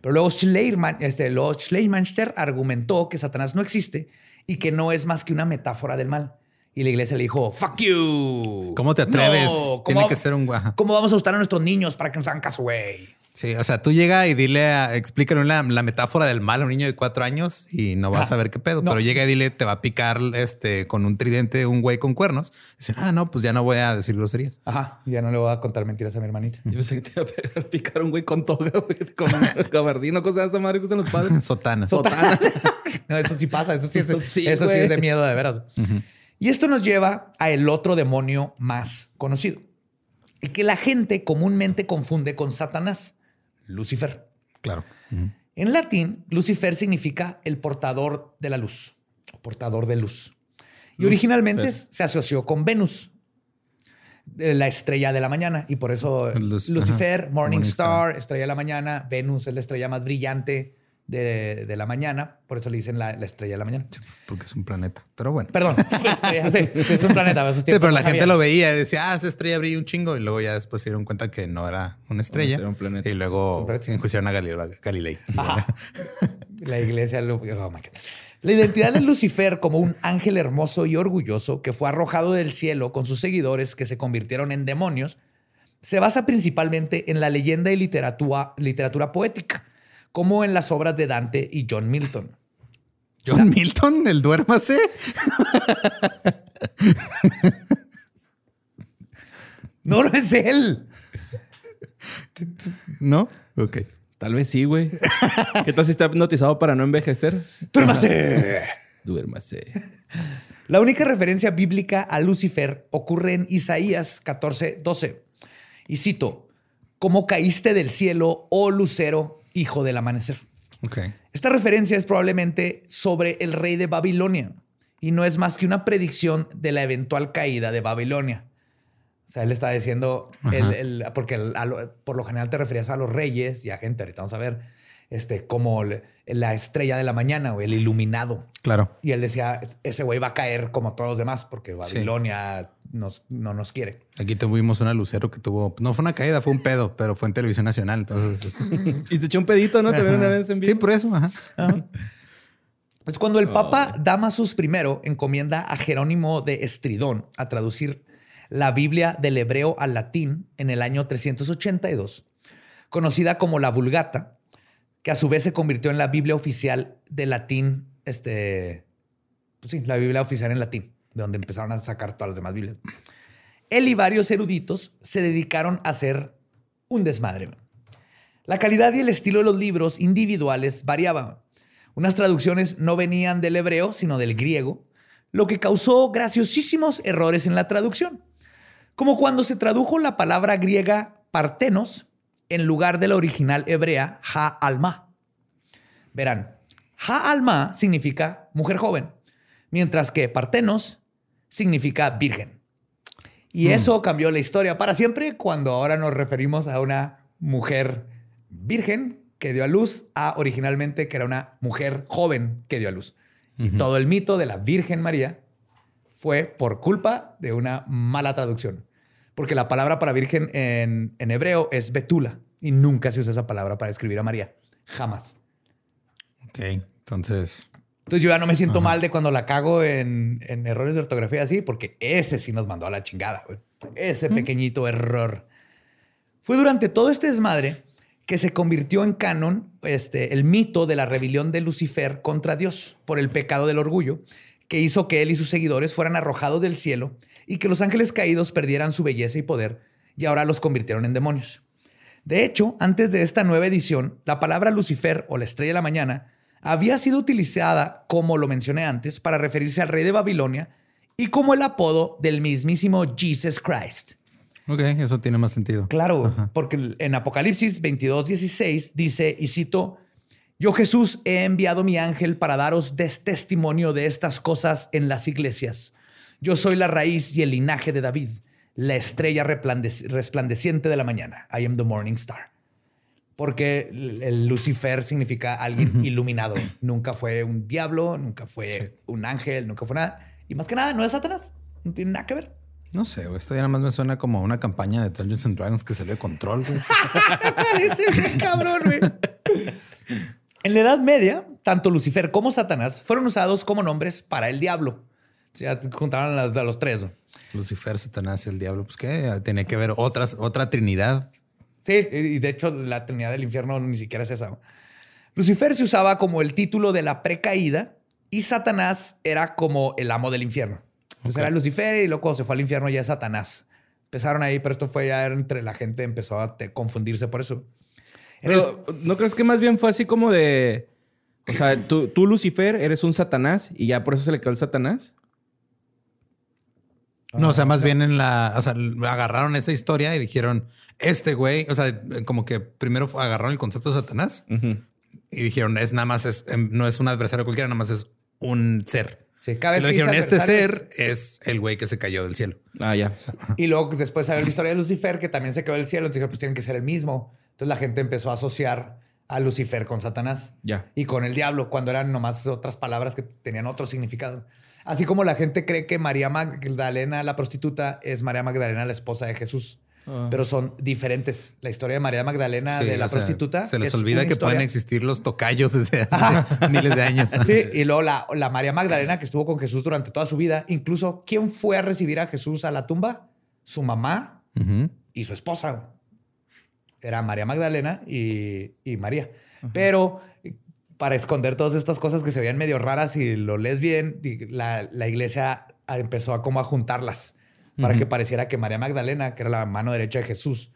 Pero luego Schleierman, este, luego Schleiermacher argumentó que Satanás no existe y que no es más que una metáfora del mal. Y la iglesia le dijo, fuck you. ¿Cómo te atreves? No, Tiene ¿cómo- que ser un guaja. ¿Cómo vamos a gustar a nuestros niños para que nos hagan caso, güey? Sí, o sea, tú llega y dile, a, explícale la, la metáfora del mal a un niño de cuatro años y no vas a ver qué pedo. No. Pero llega y dile, te va a picar este con un tridente un güey con cuernos. Dicen, ah, no, pues ya no voy a decir groserías. Ajá, ya no le voy a contar mentiras a mi hermanita. Yo pensé que te iba a pegar- picar un güey con toga, güey. Con gabardino, cosas de esa madre que usan los padres. Sotana. Sotana. No, eso sí pasa, eso sí es, Sí, eso sí es de miedo de veras. Y esto nos lleva a el otro demonio más conocido, el que la gente comúnmente confunde con Satanás, Lucifer. Claro. En latín, Lucifer significa el portador de la luz, o portador de luz. Y Luz, originalmente Fer. se asoció con Venus, eh, la estrella de la mañana. Y por eso Luz, Lucifer. Morning, Morning Star, estrella de la mañana. Venus es la estrella más brillante de, de la mañana. Por eso le dicen la, la estrella de la mañana. Porque es un planeta. Pero bueno. Perdón, estrella, sí, es un planeta. esos Sí, pero no la gente lo veía y decía, ah, esa estrella brilla un chingo. Y luego ya después se dieron cuenta que no era una estrella. Era un planeta. Y luego enjuiciaron a Galileo- Galilei. Ajá. La iglesia lo- oh my God. La identidad de Lucifer como un ángel hermoso y orgulloso que fue arrojado del cielo con sus seguidores que se convirtieron en demonios se basa principalmente en la leyenda y literatura, literatura poética, como en las obras de Dante y John Milton. John Milton, el duérmase. No, no es él. ¿No? Ok. Tal vez sí, güey. ¿Qué tal si está hipnotizado para no envejecer? ¡Duérmase! Duérmase. La única referencia bíblica a Lucifer ocurre en Isaías 14, 12. Y cito, ¿cómo caíste del cielo, oh lucero, hijo del amanecer? Esta referencia es probablemente sobre el rey de Babilonia y no es más que una predicción de la eventual caída de Babilonia. O sea, él está diciendo, el- el- porque el- a lo- por lo general te referías a los reyes y a gente, ahorita vamos a ver, este, como le- la estrella de la mañana o el iluminado. Claro. Y él decía, ese güey va a caer como todos los demás porque Sí. Babilonia nos, no nos quiere. Aquí tuvimos una lucero que tuvo, no fue una caída, fue un pedo, pero fue en televisión nacional. Entonces, es- Y se echó un pedito, ¿no? También una vez en sí, vivo. por eso. Ajá. Pues cuando el Papa Damasus I encomienda a Jerónimo de Estridón a traducir la Biblia del hebreo al latín en el año 382, conocida como la Vulgata, que a su vez se convirtió en la Biblia oficial de latín, este, pues sí, la Biblia oficial en latín, de donde empezaron a sacar todas las demás Biblias. Él y varios eruditos se dedicaron a hacer un desmadre. La calidad y el estilo de los libros individuales variaban. Unas traducciones no venían del hebreo, sino del griego, lo que causó graciosísimos errores en la traducción. Como cuando se tradujo la palabra griega partenos en lugar de la original hebrea ha-alma. Verán, ha-alma significa mujer joven, mientras que partenos significa virgen. Y eso cambió la historia para siempre cuando ahora nos referimos a una mujer virgen que dio a luz a originalmente que era una mujer joven que dio a luz. Y todo el mito de la Virgen María fue por culpa de una mala traducción. Porque la palabra para virgen en, en hebreo es betula y nunca se usa esa palabra para describir a María. Jamás. Ok, entonces, Entonces yo ya no me siento mal de cuando la cago en, en errores de ortografía así, porque ese sí nos mandó a la chingada, güey. Ese pequeñito error. Fue durante todo este desmadre que se convirtió en canon este, el mito de la rebelión de Lucifer contra Dios por el pecado del orgullo, que hizo que él y sus seguidores fueran arrojados del cielo y que los ángeles caídos perdieran su belleza y poder y ahora los convirtieron en demonios. De hecho, antes de esta nueva edición, la palabra Lucifer o la estrella de la mañana había sido utilizada, como lo mencioné antes, para referirse al rey de Babilonia y como el apodo del mismísimo Jesus Christ. ok, eso tiene más sentido. Claro, porque en Apocalipsis 22, 16 dice, y cito, yo Jesús he enviado mi ángel para daros des- testimonio de estas cosas en las iglesias. Yo soy la raíz y el linaje de David, la estrella resplandeciente de la mañana. I am the morning star. Porque el Lucifer significa alguien iluminado. Nunca fue un diablo, nunca fue un ángel, nunca fue nada. Y más que nada, no es Satanás. No tiene nada que ver. No sé, güey, esto ya nada más me suena como una campaña de Dungeons and Dragons que salió de control, güey. Parece cabrón, güey. En la Edad Media, tanto Lucifer como Satanás fueron usados como nombres para el diablo. Sea, juntaron a los, a los tres. ¿no? Lucifer, Satanás y el diablo, pues que tenía que ver otras, otra trinidad. Sí, y de hecho la Trinidad del Infierno ni siquiera es esa. Lucifer se usaba como el título de la precaída y Satanás era como el amo del infierno. Pues era Lucifer y luego se fue al infierno ya es Satanás. Empezaron ahí, pero esto fue ya entre la gente, empezó a te- confundirse por eso. El- Pero, ¿no crees que más bien fue así como de... O sea, tú, tú, Lucifer, eres un Satanás y ya por eso se le quedó el Satanás? No, o sea, más bien en la, o sea, agarraron esa historia y dijeron, este güey, o sea, como que primero agarraron el concepto de Satanás y dijeron, es nada más, es, em, no es un adversario cualquiera, nada más es un ser. Sí, cada Y vez que dijeron, este ser es el güey que se cayó del cielo. Ah, ya. Y luego después salió la historia de Lucifer, que también se quedó del cielo. Entonces dijeron, pues tienen que ser el mismo. Entonces la gente empezó a asociar a Lucifer con Satanás Ya. y con el diablo, cuando eran nomás otras palabras que tenían otro significado. Así como la gente cree que María Magdalena, la prostituta, es María Magdalena, la esposa de Jesús. Ah. Pero son diferentes. La historia de María Magdalena, Sí, de la sea, prostituta. Se les es olvida que pueden existir los tocayos desde hace miles de años. Sí, y luego la, la María Magdalena que estuvo con Jesús durante toda su vida. Incluso, ¿quién fue a recibir a Jesús a la tumba? Su mamá y su esposa. Era María Magdalena y, y María. Pero para esconder todas estas cosas que se veían medio raras y lo lees bien, la, la iglesia empezó a como a juntarlas para que pareciera que María Magdalena, que era la mano derecha de Jesús,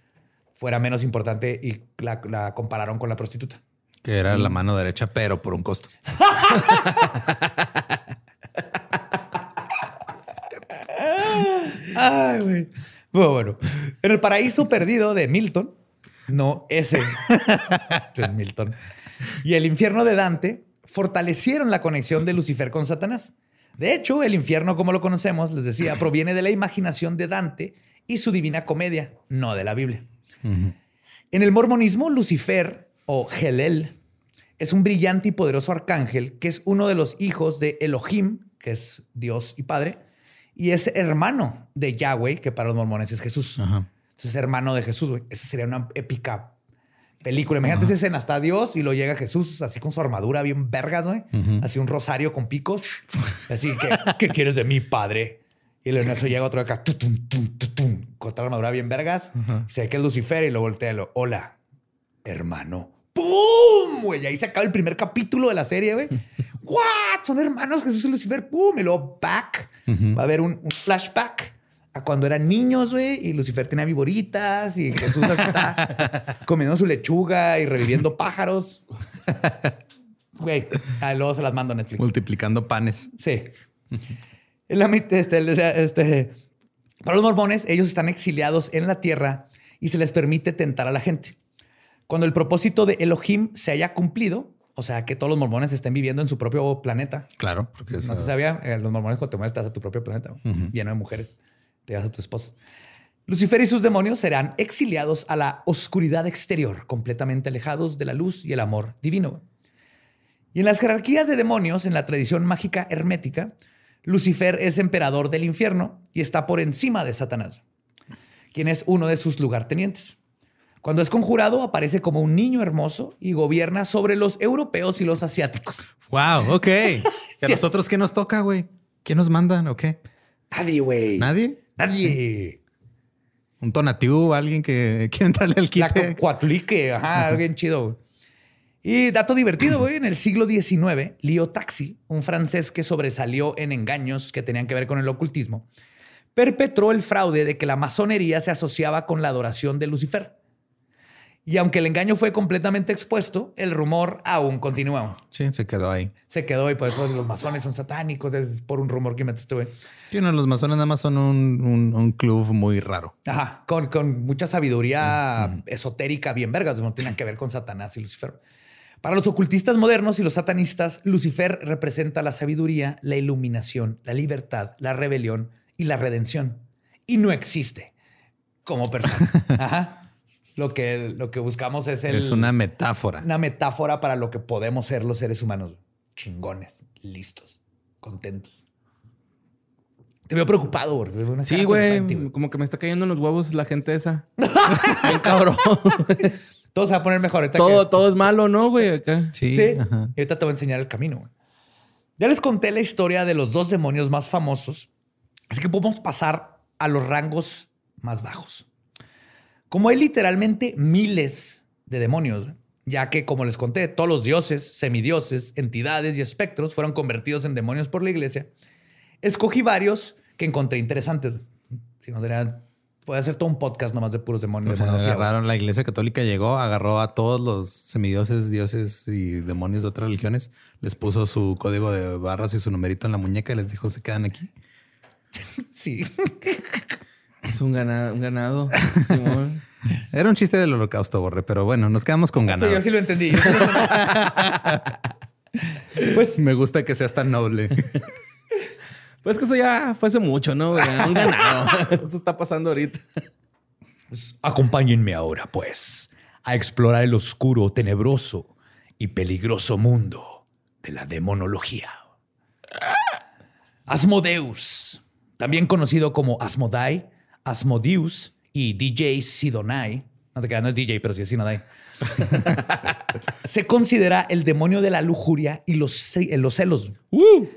fuera menos importante y la, la compararon con la prostituta. Que era la mano derecha, pero por un costo. Ay, güey. Bueno, bueno. En el paraíso perdido de Milton, no ese, de Milton, y el infierno de Dante fortalecieron la conexión de Lucifer con Satanás. De hecho, el infierno, como lo conocemos, les decía, proviene de la imaginación de Dante y su divina comedia, no de la Biblia. En el mormonismo, Lucifer o Helel es un brillante y poderoso arcángel que es uno de los hijos de Elohim, que es Dios y Padre, y es hermano de Yahweh, que para los mormones es Jesús. Ajá. Entonces es hermano de Jesús, güey. Esa sería una épica película. Imagínate esa escena, está Dios y lo llega Jesús así con su armadura bien vergas, güey. Así un rosario con picos. Así que, ¿qué quieres de mí, padre? Y luego en eso llega otro de acá, tutum, tum, tutum, con la armadura bien vergas. Se ve que es Lucifer y lo voltea y lo, hola, hermano. ¡Pum! Güey, y ahí se acaba el primer capítulo de la serie, güey. ¿What? Son hermanos Jesús y Lucifer. ¡Pum! Y luego back. Va a haber un, un flashback a cuando eran niños, güey, y Lucifer tenía viboritas y Jesús está comiendo su lechuga y reviviendo pájaros. Güey, ah, luego se las mando a Netflix. Multiplicando panes. Sí. La este, este, para los mormones, ellos están exiliados en la tierra y se les permite tentar a la gente. Cuando el propósito de Elohim se haya cumplido, o sea, que todos los mormones estén viviendo en su propio planeta. Claro, porque No se sabía, eh, los mormones cuando te mueres vas a tu propio planeta, lleno de mujeres. Te vas a tu esposa. Lucifer y sus demonios serán exiliados a la oscuridad exterior, completamente alejados de la luz y el amor divino. Y en las jerarquías de demonios, en la tradición mágica hermética, Lucifer es emperador del infierno y está por encima de Satanás, quien es uno de sus lugartenientes. Cuando es conjurado, aparece como un niño hermoso y gobierna sobre los europeos y los asiáticos. Wow, ok. ¿Y a nosotros qué nos toca, güey? ¿Quién nos mandan o qué? Nadie, güey. ¿Nadie? Nadie. ¿Un Tonatiuh? ¿Alguien que quiere entrarle al La quite? Cuatlique, ajá, alguien chido. Y dato divertido, güey, en el siglo XIX, Leo Taxi, un francés que sobresalió en engaños que tenían que ver con el ocultismo, perpetró el fraude de que la masonería se asociaba con la adoración de Lucifer. Y aunque el engaño fue completamente expuesto, el rumor aún continuó. Sí, se quedó ahí. Se quedó y por eso los masones son satánicos, es por un rumor que este güey. Sí, no, los masones nada más son un, un- un club muy raro. Ajá, con, con mucha sabiduría esotérica bien vergas, no tienen que ver con Satanás y Lucifer. Para los ocultistas modernos y los satanistas, Lucifer representa la sabiduría, la iluminación, la libertad, la rebelión y la redención. Y no existe como persona. Ajá. Lo que, lo que buscamos es el, Es una metáfora. una metáfora para lo que podemos ser los seres humanos. Chingones, listos, contentos. Te veo preocupado, güey. Sí, güey. Como que me está cayendo en los huevos la gente esa. Bien cabrón. Todo se va a poner mejor. ahorita todo, que- todo es malo, ¿no, güey? Acá. Sí. Sí. ajá. Y ahorita te voy a enseñar el camino. güey. Ya les conté la historia de los dos demonios más famosos, así que podemos pasar a los rangos más bajos. Como hay literalmente miles de demonios, ya que, como les conté, todos los dioses, semidioses, entidades y espectros fueron convertidos en demonios por la iglesia, escogí varios que encontré interesantes. Si no, sería, puede hacer todo un podcast nomás de puros demonios. O sea, demonología, güey. agarraron la iglesia católica, llegó, agarró a todos los semidioses, dioses y demonios de otras religiones, les puso su código de barras y su numerito en la muñeca y les dijo, se quedan aquí. Sí. Es un ganado. Un ganado. Simón. Era un chiste del holocausto, Borre, pero bueno, nos quedamos con Sí, ganado. yo sí lo entendí. Yo sí lo entendí. Pues me gusta que seas tan noble. Pues que eso ya fue hace mucho, ¿no? Un ganado. Eso está pasando ahorita. Pues, acompáñenme ahora, pues, a explorar el oscuro, tenebroso y peligroso mundo de la demonología. Asmodeus, también conocido como Asmodai, Asmodeus y DJ Sidonai. No te creas, no es DJ, pero sí es Sidonai. Se considera el demonio de la lujuria y los, eh, los celos.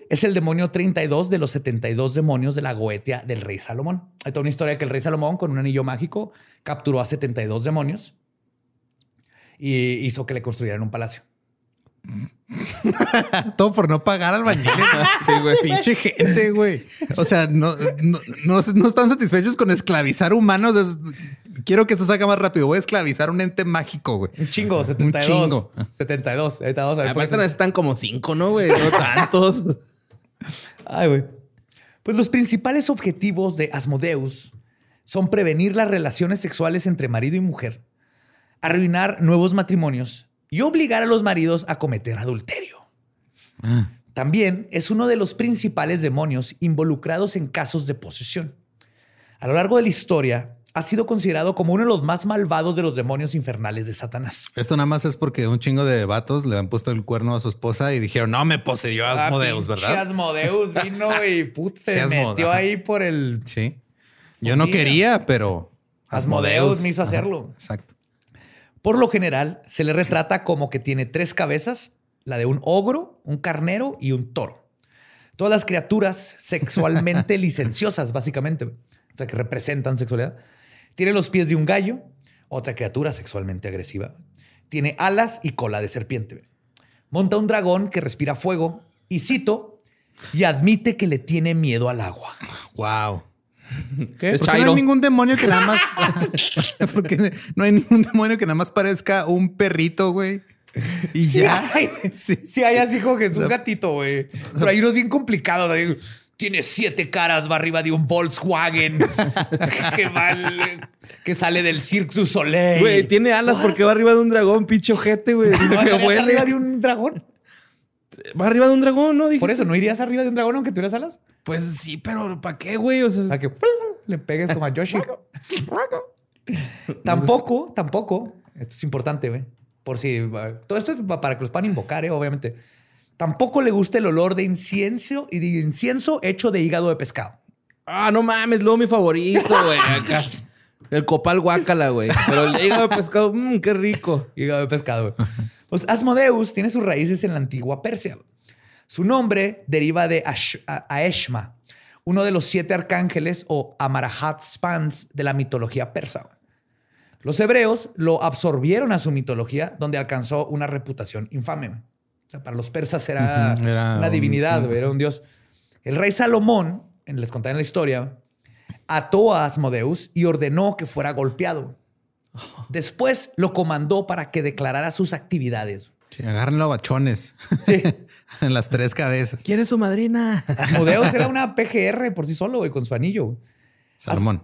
Es el demonio 32 de los 72 demonios de la Goetia del rey Salomón. Hay toda una historia que el rey Salomón, con un anillo mágico, capturó a 72 demonios y hizo que le construyeran un palacio. Todo por no pagar al bañil. Sí, güey. Pinche gente, güey. O sea, no, no, no- no están satisfechos con esclavizar humanos. Es- quiero que esto salga más rápido. Voy a esclavizar un ente mágico, güey. Un chingo, 72. chingo. 72. Ahorita vamos a ver. Aparte necesitan como cinco, ¿no, güey? No tantos. Ay, güey. Pues los principales objetivos de Asmodeus son prevenir las relaciones sexuales entre marido y mujer, arruinar nuevos matrimonios y obligar a los maridos a cometer adulterio. También es uno de los principales demonios involucrados en casos de posesión. A lo largo de la historia, ha sido considerado como uno de los más malvados de los demonios infernales de Satanás. Esto nada más es porque un chingo de vatos le han puesto el cuerno a su esposa y dijeron, no, me poseyó Asmodeus, Ah, pinche ¿verdad? Asmodeus vino y put, se metió ajá. ahí por el... Sí. Yo no quería, pero... Asmodeus me hizo Ajá, hacerlo. Exacto. Por lo general, se le retrata como que tiene tres cabezas, la de un ogro, un carnero y un toro. Todas las criaturas sexualmente licenciosas, básicamente, o sea, que representan sexualidad. Tiene los pies de un gallo, otra criatura sexualmente agresiva. Tiene alas y cola de serpiente. Monta un dragón que respira fuego y cito, y admite que le tiene miedo al agua. Wow. ¿Qué? Es ¿Por qué no hay ningún demonio que nada más... Porque no hay ningún demonio que nada más parezca un perrito, güey. Y Sí ya. hay, Sí. sí hay así como que es un O sea, gatito, güey. Pero hay unos bien complicados. güey. Tiene siete caras, va arriba de un Volkswagen. que, va al- que sale del Cirque du Soleil. Güey, tiene alas porque va arriba de un dragón, pinche ojete, güey. ¿No que estarías huele. arriba de un dragón? Va arriba de un dragón, ¿no? Dije, Por eso, ¿no irías arriba de un dragón aunque tuvieras alas? Pues sí, pero ¿para qué, güey? O sea, A que le pegues como a Yoshi. tampoco, tampoco. Esto es importante, güey. Por si. Todo esto es para que los puedan invocar, ¿eh? obviamente. Tampoco le gusta el olor de incienso y de incienso hecho de hígado de pescado. ah, no mames, luego mi favorito, güey. Acá. El copal guácala, güey. Pero el hígado de pescado, mmm, qué rico. Hígado de pescado. güey. Pues Asmodeus tiene sus raíces en la antigua Persia. güey. Su nombre deriva de Ash- Aeshma, uno de los siete arcángeles o Amarahat Spans de la mitología persa. Los hebreos lo absorbieron a su mitología, donde alcanzó una reputación infame. O sea, para los persas era, una un- divinidad, era un dios. El rey Salomón, les conté en la historia, ató a Asmodeus y ordenó que fuera golpeado. Después lo comandó para que declarara sus actividades. Sí, agárrenlo a bachones. Sí. en las tres cabezas. ¿Quién es su madrina? Asmodeus era una PGR por sí solo, güey, con su anillo. güey. Salmón.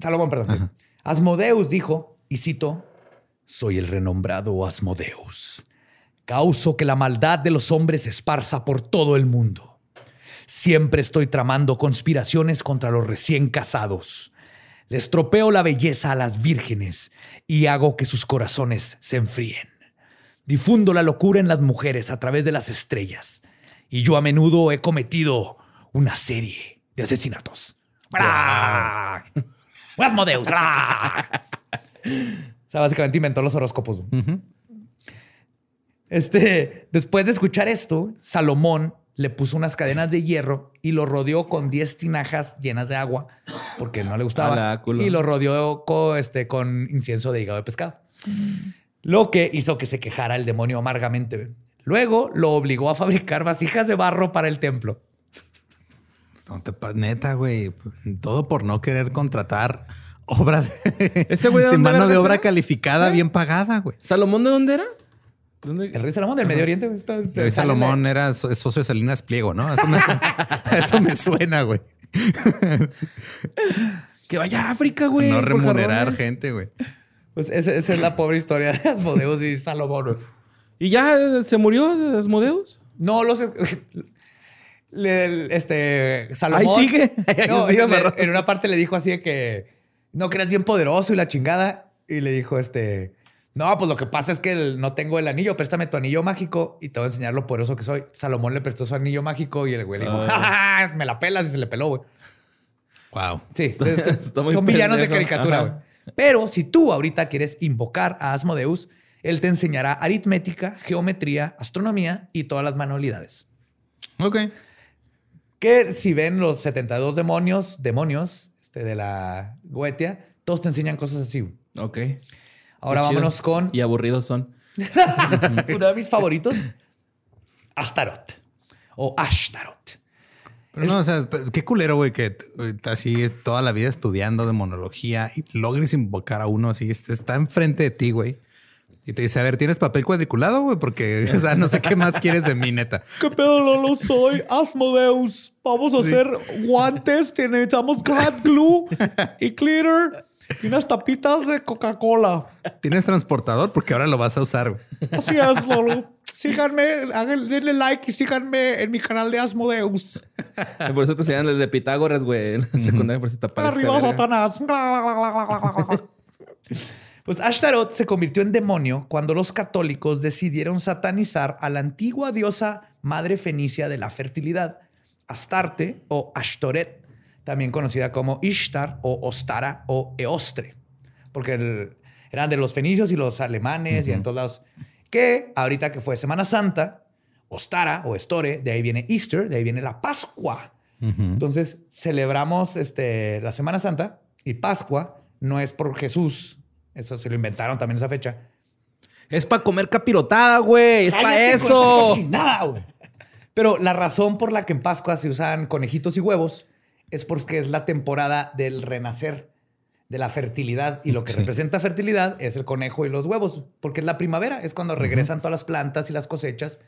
Salomón, perdón. sí. Asmodeus dijo, y cito, soy el renombrado Asmodeus. Causo que la maldad de los hombres se esparza por todo el mundo. Siempre estoy tramando conspiraciones contra los recién casados. Les tropeo la belleza a las vírgenes y hago que sus corazones se enfríen. Difundo la locura en las mujeres a través de las estrellas. Y yo a menudo he cometido una serie de asesinatos. ¡Bra! ¡Asmodeus! ¡Bra! O sea, básicamente inventó los horóscopos. Este, después de escuchar esto, Salomón le puso unas cadenas de hierro y lo rodeó con 10 tinajas llenas de agua porque no le gustaba. Y lo rodeó con, este, con incienso de hígado de pescado. Lo que hizo que se quejara el demonio amargamente. güey. Luego lo obligó a fabricar vasijas de barro para el templo. No te pa- neta, güey. Todo por no querer contratar obra de, ¿Ese güey de dónde mano de obra era? calificada bien pagada, güey. ¿Salomón de dónde era? ¿Dónde? El rey Salomón del Medio Oriente. güey, está- Rey Salomón de- era so- socio de Salinas Pliego, ¿no? Eso me suena, eso me suena, güey. Que vaya a África, güey. no remunerar gente, güey. Pues esa, esa es la pobre historia de Asmodeus y Salomón. ¿Y ya eh, se murió Asmodeus? No, los. le- este. Salomón. Ahí sigue. No, en una parte le dijo así de que. No, que eres bien poderoso y la chingada. Y le dijo, este. No, pues lo que pasa es que el- no tengo el anillo. Préstame tu anillo mágico y te voy a enseñar lo poderoso que soy. Salomón le prestó su anillo mágico y el güey le dijo, Ah. "Ja, ja, ja, me la pelas y se le peló, güey. Wow. Sí, está muy son villanos de caricatura, güey. Pero si tú ahorita quieres invocar a Asmodeus, él te enseñará aritmética, geometría, astronomía y todas las manualidades. Ok. Que si ven los 72 demonios, demonios este, de la Goetia, todos te enseñan cosas así. Ok. Ahora vámonos con Y aburridos son. uno de mis favoritos, Astaroth o Ashtaroth. Pero no, o sea, esp- qué culero, güey, que así toda la vida estudiando demonología y logres invocar a uno así, este, está enfrente de ti, güey. Y te dice, a ver, ¿tienes papel cuadriculado, güey? Porque, o sea, no sé qué más quieres de mí, neta. ¿Qué pedo, Lolo? Soy Asmodeus. Vamos a hacer guantes. Necesitamos hot glue y glitter. Y unas tapitas de Coca-Cola. Tienes transportador porque ahora lo vas a usar. güey. Así es, Lolo. Síganme, denle like y síganme en mi canal de Asmodeus. Por eso te enseñan el de Pitágoras, güey. En la secundaria, por si te. Arriba. Satanás. Pues Ashtaroth se convirtió en demonio cuando los católicos decidieron satanizar a la antigua diosa madre fenicia de la fertilidad, Astarte o Ashtoret, también conocida como Ishtar o Ostara o Eostre, porque el- eran de los fenicios y los alemanes y en todos lados. Que ahorita que fue Semana Santa, Ostara o Estore, de ahí viene Easter, de ahí viene la Pascua. Entonces celebramos este, la Semana Santa y Pascua no es por Jesús. Eso se lo inventaron también esa fecha. Es para comer capirotada, güey. Es para ¡Cállate con esa eso. güey! Pero la razón por la que en Pascua se usan conejitos y huevos es porque es la temporada del renacer, de la fertilidad. Y lo que Sí. representa fertilidad es el conejo y los huevos, porque es la primavera, es cuando regresan todas las plantas y las cosechas.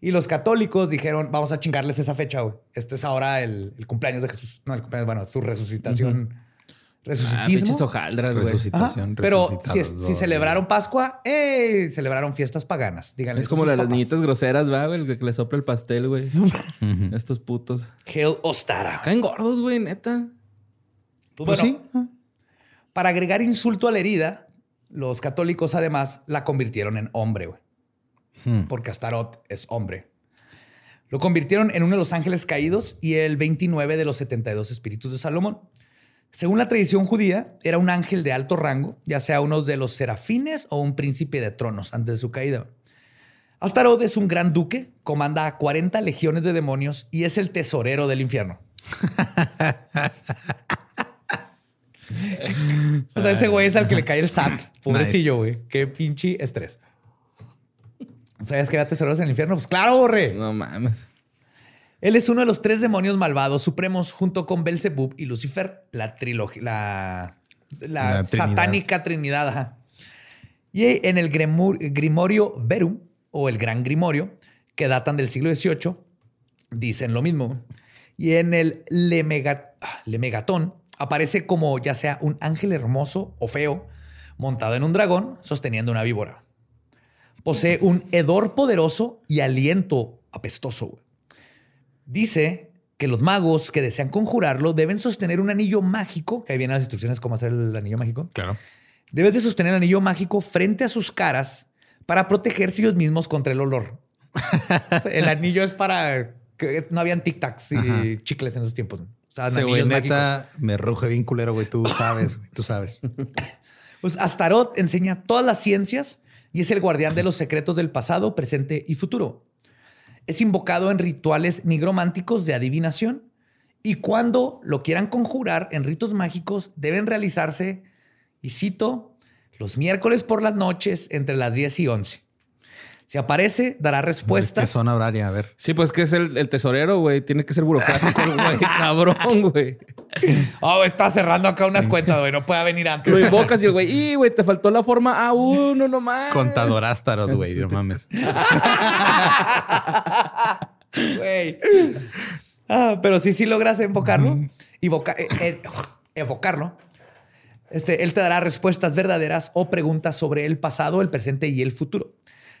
Y los católicos dijeron, vamos a chingarles esa fecha, güey. Este es ahora el, el cumpleaños de Jesús. No, el cumpleaños, bueno, su resucitación. Resucitismo. hojaldras, güey. Ajá. Resucitación. Pero si, celebraron Pascua, ¡eh! celebraron fiestas paganas. Díganle Es como la de las papás. niñitas groseras, va, güey. El que le sopla el pastel, güey. Estos putos. Hail Ostara. Caen gordos, güey, neta. Pues bueno, Para agregar insulto a la herida, los católicos además la convirtieron en hombre, güey. Hmm. Porque Astaroth es hombre. Lo convirtieron en uno de los ángeles caídos y el 29 de los 72 espíritus de Salomón. Según la tradición judía, era un ángel de alto rango, ya sea uno de los serafines o un príncipe de tronos antes de su caída. Astaroth es un gran duque, comanda a 40 legiones de demonios y es el tesorero del infierno. O sea, ese güey es al que le cae el SAT. Pobrecillo, güey. Qué pinche estrés. ¿Sabías que había tesoreros en el infierno? Pues claro, borre. No mames. Él es uno de los tres demonios malvados supremos junto con Belzebub y Lucifer, la trilogía, la, la La Trinidad. satánica trinidad. ajá. Y en el Gremur- Grimorio Verum, o el Gran Grimorio, que datan del siglo XVIII, dicen lo mismo. Y en el ah, Lemegatón aparece como ya sea un ángel hermoso o feo, montado en un dragón, sosteniendo una víbora. Posee un hedor poderoso y aliento apestoso. Dice que los magos que desean conjurarlo deben sostener un anillo mágico, que ahí vienen las instrucciones cómo hacer el anillo mágico. Claro. Debes de sostener el anillo mágico frente a sus caras para protegerse ellos mismos contra el olor. O sea, el anillo es para que no habían tic-tacs y Ajá. chicles en esos tiempos. O sea, Ese güey, anillos mágicos. neta, me ruge bien culero, güey. Tú sabes, güey. Tú sabes. Pues Astaroth enseña todas las ciencias y es el guardián de los secretos del pasado, presente y futuro. Es invocado en rituales nigrománticos de adivinación y cuando lo quieran conjurar en ritos mágicos deben realizarse, y cito, los miércoles por las noches entre las 10 y 11. Si aparece, dará ¿Qué respuestas. zona horaria? A ver. Sí, pues que es el, el tesorero, güey. Tiene que ser burocrático, el güey. Cabrón, güey. Oh, está cerrando acá unas cuentas, güey. No puede venir antes. Lo invocas y el güey, ¡y, güey! Te faltó la forma A1 nomás. Contador Astaroth, güey. No mames. Güey. Ah, pero sí, sí logras invocarlo, invoca- eh, eh, evocarlo. Este, él te dará respuestas verdaderas o preguntas sobre el pasado, el presente y el futuro.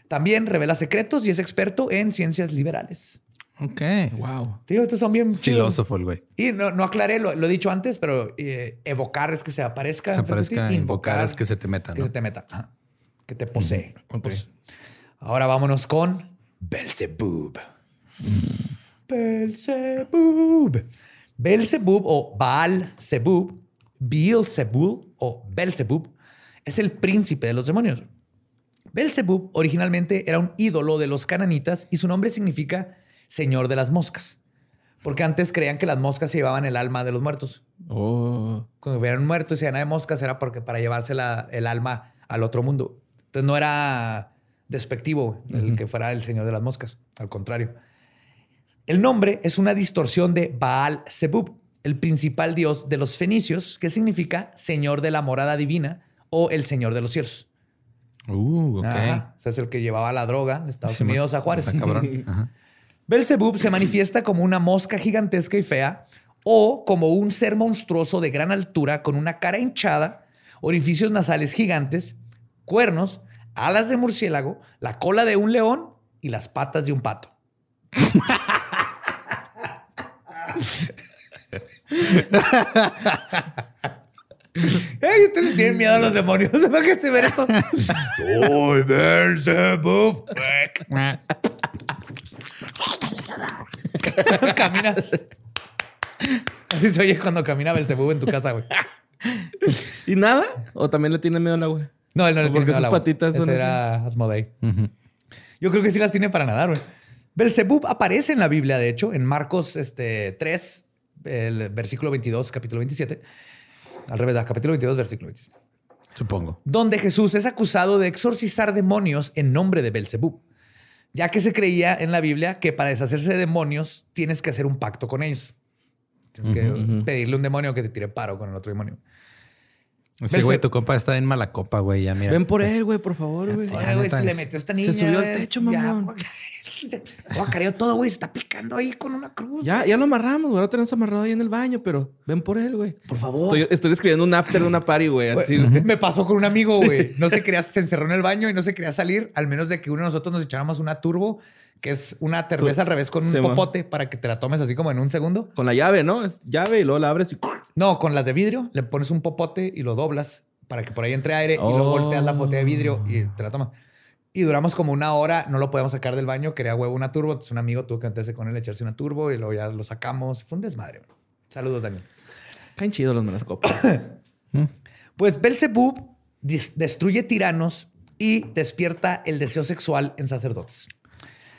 También revela secretos y es experto en ciencias liberales. Ok. Wow. Tío, estos son bien... Filósofo güey. Y no, no aclaré, lo, lo he dicho antes, pero eh, evocar es que se aparezca. Se ti, aparezca, invocar es que se te meta, Que ¿no? se te meta. Ajá. Que te posee. Ok. Pues, ahora vámonos con Belzebub. Belzebub. Belzebub o Baal Zebub, Beelzebub o Belzebub es el príncipe de los demonios. Belzebub originalmente era un ídolo de los cananitas y su nombre significa señor de las moscas. Porque antes creían que las moscas se llevaban el alma de los muertos. Oh. Cuando hubieran muerto y se llenaba de moscas era porque para llevarse la- el alma al otro mundo. Entonces no era despectivo el que fuera el señor de las moscas. Al contrario. El nombre es una distorsión de Baal Zebub, el principal dios de los fenicios, que significa señor de la morada divina o el señor de los cielos. Uh, ok. Ajá. O sea, es el que llevaba la droga de Estados Sí, Unidos a Juárez. cabrón. Ajá. Belzebub se manifiesta como una mosca gigantesca y fea o como un ser monstruoso de gran altura con una cara hinchada, orificios nasales gigantes, cuernos, alas de murciélago, la cola de un león y las patas de un pato. Ey, ustedes tienen miedo a los demonios. ¿Para qué se ver eso? Soy Beelzebub. camina. Así se oye cuando camina Belzebub en tu casa, güey. ¿Y nada? ¿O también le tiene miedo al agua? No, él no le ¿O tiene porque miedo al sus agua. patitas son Ese así? era Asmodei. Yo creo que sí las tiene para nadar, güey. Belzebub aparece en la Biblia, de hecho, en Marcos este, 3, el versículo 22, capítulo 27. Al revés, capítulo 22, versículo 27. Supongo. Donde Jesús es acusado de exorcizar demonios en nombre de Belzebub. Ya que se creía en la Biblia que para deshacerse de demonios tienes que hacer un pacto con ellos. Tienes que pedirle a un demonio que te tire paro con el otro demonio. Sí, güey, tu compa está en mala copa, güey. Ya mira. Ven por él, güey, por favor, güey. Ay, güey, se le metió esta se niña. subió al techo, ya, Guacareó todo, güey. Se está picando ahí con una cruz. Ya, ya lo amarramos, güey. Ahora tenemos amarrado ahí en el baño, pero ven por él, güey. Por favor. Estoy, estoy describiendo un after de una party, güey. Así, Güey. Me pasó con un amigo, güey. No se quería, se encerró en el baño y no se quería salir, al menos de que uno de nosotros nos echáramos una turbo, que es una cerveza al revés con un popote para que te la tomes así como en un segundo. Con la llave, ¿no? Es llave y luego la abres y... No, con las de vidrio le pones un popote y lo doblas para que por ahí entre aire y luego Oh. volteas la botella de vidrio y te la tomas. Y duramos como una hora, no lo podíamos sacar del baño, quería huevo una turbo, entonces un amigo tuvo que meterse con él, echarse una turbo y luego ya lo sacamos. Fue un desmadre. güey. Saludos, Daniel. Caen chidos los melascopos. Pues Belzebub destruye tiranos y despierta el deseo sexual en sacerdotes.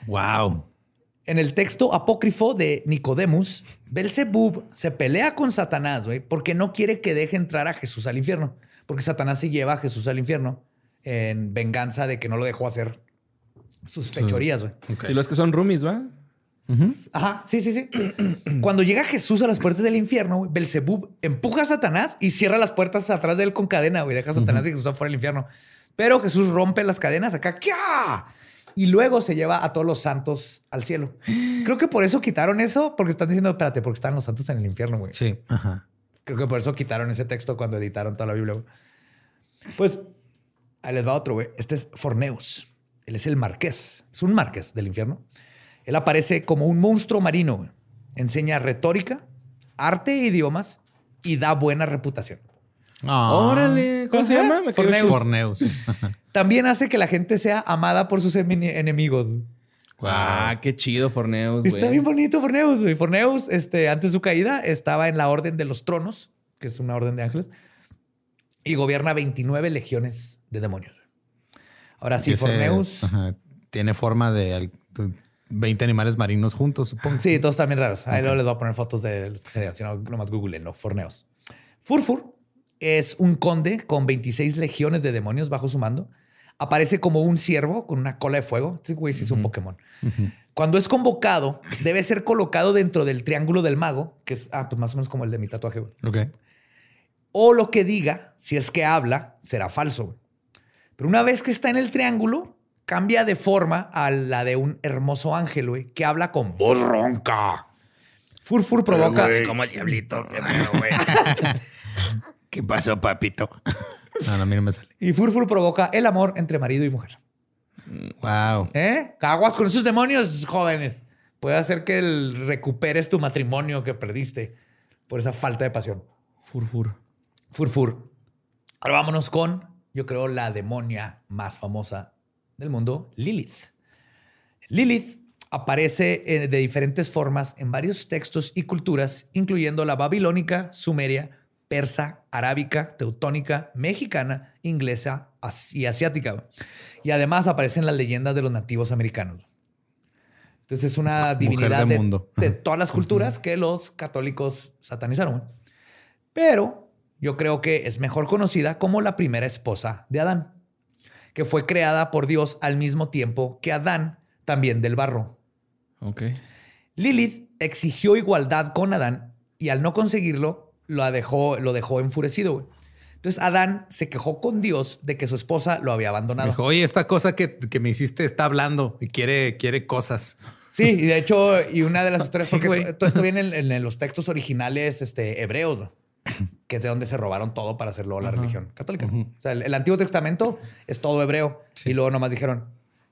Wow. En el texto apócrifo de Nicodemus, Belzebub se pelea con Satanás, güey, porque no quiere que deje entrar a Jesús al infierno. Porque Satanás se lleva a Jesús al infierno en venganza de que no lo dejó hacer sus fechorías, güey. Y los que son roomies, ¿va? Ajá, sí, sí, sí. Cuando llega Jesús a las puertas del infierno, güey, Belzebub empuja a Satanás y cierra las puertas atrás de él con cadena, güey. Deja a Satanás y Jesús afuera del infierno. Pero Jesús rompe las cadenas acá, ¡kia! Y luego se lleva a todos los santos al cielo. Creo que por eso quitaron eso, porque están diciendo, espérate, porque están los santos en el infierno, güey. Sí. Ajá. Creo que por eso quitaron ese texto cuando editaron toda la Biblia. güey. Pues ahí les va otro, güey. Este es Forneus. Él es el marqués. Es un marqués del infierno. Él aparece como un monstruo marino. güey. Enseña retórica, arte e idiomas y da buena reputación. Ah. Órale. ¿Cómo se llama? Me Forneus. Forneus. También hace que la gente sea amada por sus emi- enemigos. Ah, qué chido, Forneus, güey. Está bien bonito Forneus. güey. Forneus, este, antes de su caída, estaba en la Orden de los Tronos, que es una orden de ángeles, y gobierna 29 legiones de demonios. Ahora sí, Forneus. ajá, tiene forma de al- de 20 animales marinos juntos, supongo. Sí, todos también raros. Ahí luego les voy a poner fotos de los que serían, si no, nomás Google, ¿no? Forneos. Furfur es un conde con 26 legiones de demonios bajo su mando. Aparece como un ciervo con una cola de fuego. Este güey sí es un Pokémon. Cuando es convocado, debe ser colocado dentro del triángulo del mago, que es ah, pues más o menos como el de mi tatuaje. güey. Ok. O lo que diga, si es que habla, será falso. güey. Pero una vez que está en el triángulo, cambia de forma a la de un hermoso ángel, güey, que habla con voz ronca. Furfur provoca. Como el diablito. ¿Qué pasó, papito? No, no, a mí no me sale. Y Furfur provoca el amor entre marido y mujer. Wow. ¿Eh? Aguas con esos demonios, jóvenes. Puede hacer que el- recuperes tu matrimonio que perdiste por esa falta de pasión. Furfur. Furfur. Ahora vámonos con, yo creo, la demonia más famosa del mundo, Lilith. Lilith aparece eh, de diferentes formas en varios textos y culturas, incluyendo la babilónica, sumeria, persa, arábica, teutónica, mexicana, inglesa y asiática. Y además aparece en las leyendas de los nativos americanos. Entonces es una Mujer divinidad de todas las culturas que los católicos satanizaron. Pero yo creo que es mejor conocida como la primera esposa de Adán, que fue creada por Dios al mismo tiempo que Adán, también del barro. Ok. Lilith exigió igualdad con Adán y al no conseguirlo, lo dejó, lo dejó enfurecido. güey. Entonces Adán se quejó con Dios de que su esposa lo había Me abandonado. dijo, oye, esta cosa que, que me hiciste está hablando y quiere, quiere cosas. Sí, y de hecho, y una de las historias, Sí, porque todo esto viene en, en los textos originales este, hebreos, ¿no? Que que es de donde se robaron todo para hacerlo la religión católica. O sea, el, el Antiguo Testamento es todo hebreo. Y luego nomás dijeron,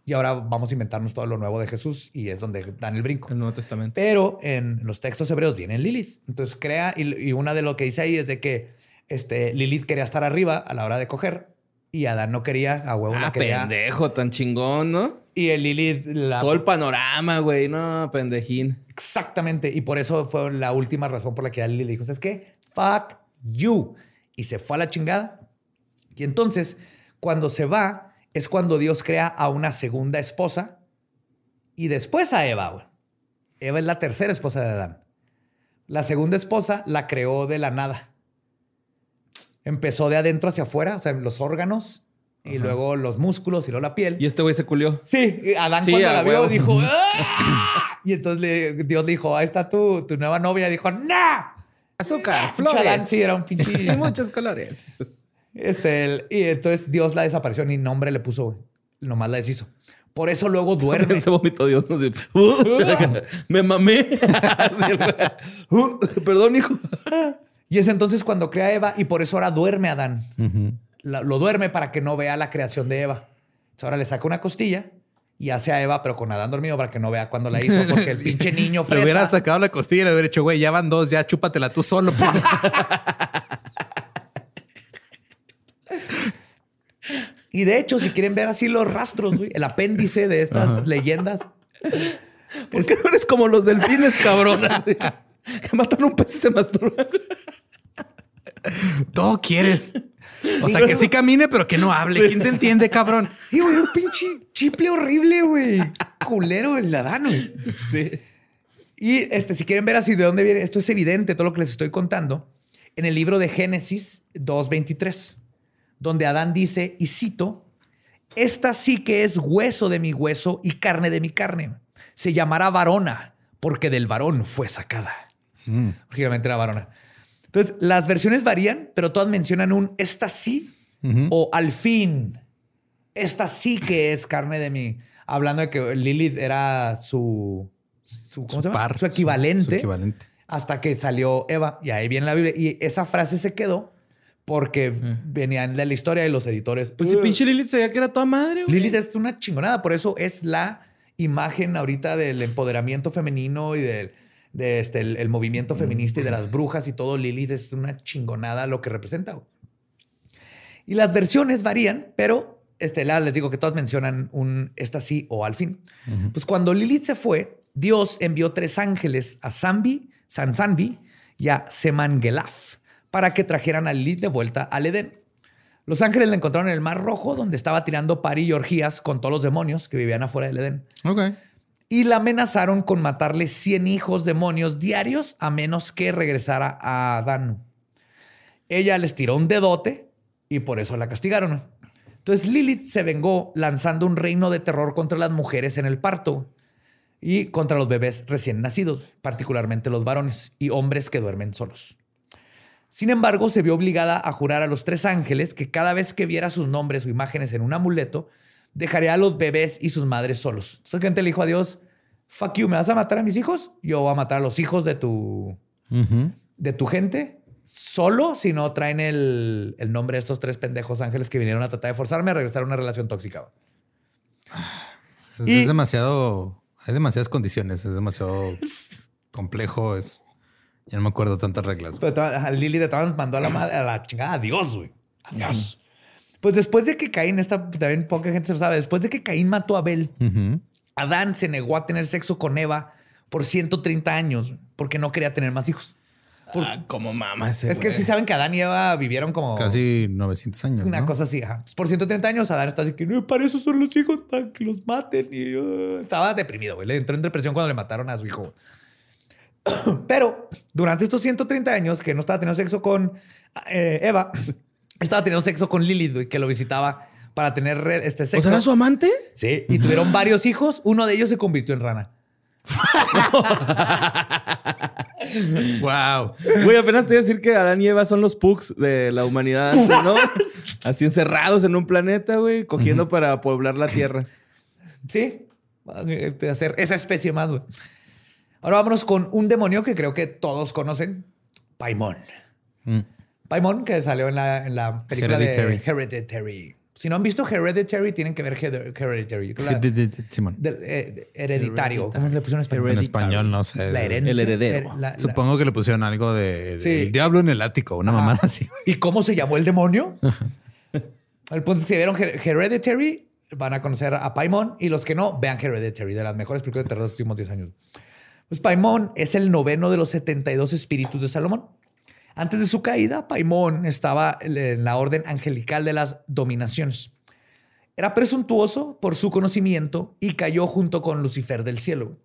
y ahora vamos a inventarnos todo lo nuevo de Jesús. Y es donde dan el brinco. El Nuevo Testamento. Pero en los textos hebreos viene Lilith. Entonces crea, y, y una de lo que dice ahí es de que este, Lilith quería estar arriba a la hora de coger y Adán no quería, a huevo la Ah, quería. pendejo, tan chingón, ¿no? Y el Lilith la... Todo el panorama, güey. No, pendejín. Exactamente. Y por eso fue la última razón por la que Lilith dijo, ¿sabes qué? Fuck you. Y se fue a la chingada. Y entonces, cuando se va, es cuando Dios crea a una segunda esposa y después a Eva. güey. Eva es la tercera esposa de Adán. La segunda esposa la creó de la nada. Empezó de adentro hacia afuera, o sea, los órganos y luego los músculos y luego la piel. Y este güey se culió. Sí, y Adán Sí, cuando la vio huevo. dijo, "¡Ah!" y entonces Dios dijo, ahí está tu, tu nueva novia. Dijo, ¡No! Azúcar, Adán flores. sí era un pinche... Y muchos colores. este, el- y entonces Dios la desapareció ni nombre le puso, nomás la deshizo. Por eso luego duerme. Se vomitó Dios. No sé. Me mamé. Uh, Perdón, hijo. y es entonces cuando crea a Eva y por eso ahora duerme Adán. La- lo duerme para que no vea la creación de Eva. Entonces ahora le saca una costilla y hace a Eva, pero con Adán dormido para que no vea cuando la hizo, porque el pinche niño Le hubiera sacado la costilla y le hubiera dicho, güey, ya van dos, ya chúpatela tú solo. puño". Y de hecho, si quieren ver así los rastros, güey, el apéndice de estas leyendas, ¿Por qué no eres como los delfines, cabrón? Que matan un pez y se masturban. Todo quieres. O sea, que sí camine, pero que no hable. ¿Quién te entiende, cabrón? Y güey, un pinche chiple horrible, güey. Culero el Adán, güey. Sí. Y este, si quieren ver así de dónde viene, esto es evidente, todo lo que les estoy contando, en el libro de Génesis 2.23, donde Adán dice, y cito, esta sí que es hueso de mi hueso y carne de mi carne. Se llamará varona, porque del varón fue sacada. Originalmente era varona. Entonces, las versiones varían, pero todas mencionan un esta sí o al fin. Esta sí que es carne de mi. Hablando de que Lilith era su. su, ¿cómo Su se llama? par, Su equivalente. su equivalente. Hasta que salió Eva. Y ahí viene la Biblia. Y esa frase se quedó porque venían de la historia de los editores. Pues si pinche Lilith sabía que era toda madre, güey. Lilith es una chingonada, por eso es la imagen ahorita del empoderamiento femenino y del de este, el, el movimiento feminista y de las brujas y todo. Lilith es una chingonada lo que representa. Y las versiones varían, pero este, les digo que todas mencionan un esta sí o al fin. Pues cuando Lilith se fue, Dios envió tres ángeles a Zambi, Sansanbi y a Semangelaf para que trajeran a Lilith de vuelta al Edén. Los ángeles la encontraron en el Mar Rojo, donde estaba tirando pari y orgías con todos los demonios que vivían afuera del Edén. Y la amenazaron con matarle 100 hijos demonios diarios a menos que regresara a Adán. Ella les tiró un dedote y por eso la castigaron. Entonces Lilith se vengó lanzando un reino de terror contra las mujeres en el parto y contra los bebés recién nacidos, particularmente los varones y hombres que duermen solos. Sin embargo, se vio obligada a jurar a los tres ángeles que cada vez que viera sus nombres o imágenes en un amuleto, dejaría a los bebés y sus madres solos. Entonces, gente le dijo a Dios, fuck you, ¿me vas a matar a mis hijos? Yo voy a matar a los hijos de tu, de tu gente solo si no traen el, el nombre de estos tres pendejos ángeles que vinieron a tratar de forzarme a regresar a una relación tóxica. Es, Y- es demasiado. Hay demasiadas condiciones. Es demasiado complejo. Es. Ya no me acuerdo tantas reglas. Pero Lili de todas mandó a la, madre, a la chingada. Adiós, güey. Adiós. Pues después de que Caín, esta también poca gente se lo sabe, después de que Caín mató a Abel. Adán se negó a tener sexo con Eva por 130 años porque no quería tener más hijos. Ah, como mama ese es que sí saben que Adán y Eva vivieron como Casi 900 años. una ¿no? cosa así. ajá. Por 130 años, Adán está así que "No, para eso son los hijos, para que los maten. Y uh, estaba deprimido, güey. Le entró en depresión cuando le mataron a su hijo. Pero durante estos 130 años que no estaba teniendo sexo con eh, Eva, estaba teniendo sexo con Lilith, güey, que lo visitaba para tener este ¿O sexo. sea, era su amante? Sí, y tuvieron varios hijos. Uno de ellos se convirtió en rana. Wow. Güey, apenas te iba a decir que Adán y Eva son los pugs de la humanidad, ¿no? Así encerrados en un planeta, güey, cogiendo para poblar la Tierra. Sí, de hacer esa especie más. güey. Ahora vámonos con un demonio que creo que todos conocen, Paimón. Mm. Paimon, que salió en la, en la película Hereditary. de Hereditary. Si no han visto Hereditary, tienen que ver Hered- Hereditary. La- Simón. del, eh, hereditario. ¿Cómo le pusieron en español? En español no sé. La herencia. El heredero. Her- la- la- Supongo que le pusieron algo de, de Sí. El diablo en el ático, una Ajá. mamada así. ¿Y cómo se llamó el demonio? El punto es que si vieron Her- Hereditary, van a conocer a Paimon. Y los que no, vean Hereditary, de las mejores películas de terror de los últimos 10 años. Pues Paimon es el noveno de los 72 espíritus de Salomón. Antes de su caída, Paimon estaba en la orden angelical de las dominaciones. Era presuntuoso por su conocimiento y cayó junto con Lucifer del cielo.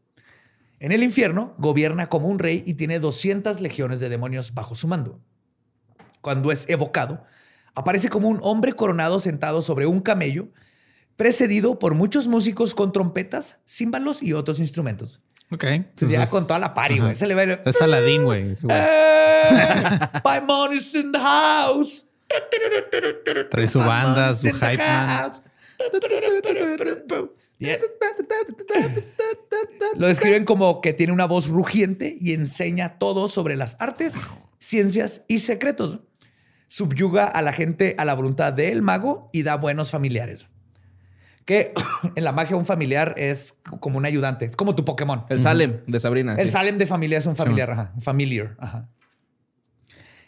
En el infierno gobierna como un rey y tiene 200 legiones de demonios bajo su mando. Cuando es evocado, aparece como un hombre coronado sentado sobre un camello, precedido por muchos músicos con trompetas, címbalos y otros instrumentos. Ok. Entonces, ya Entonces, con toda la ajá. güey. Se le va a Es Aladín, güey. güey. "Eh, is in the house. Trae su banda, su hype man. house. Yeah. Lo describen como que tiene una voz rugiente y enseña todo sobre las artes, ciencias y secretos. Subyuga a la gente a la voluntad del mago y da buenos familiares. Que en la magia un familiar es como un ayudante, es como tu Pokémon. El Salem de Sabrina. El sí. Salem de familia es un familiar, ajá, un familiar. Ajá.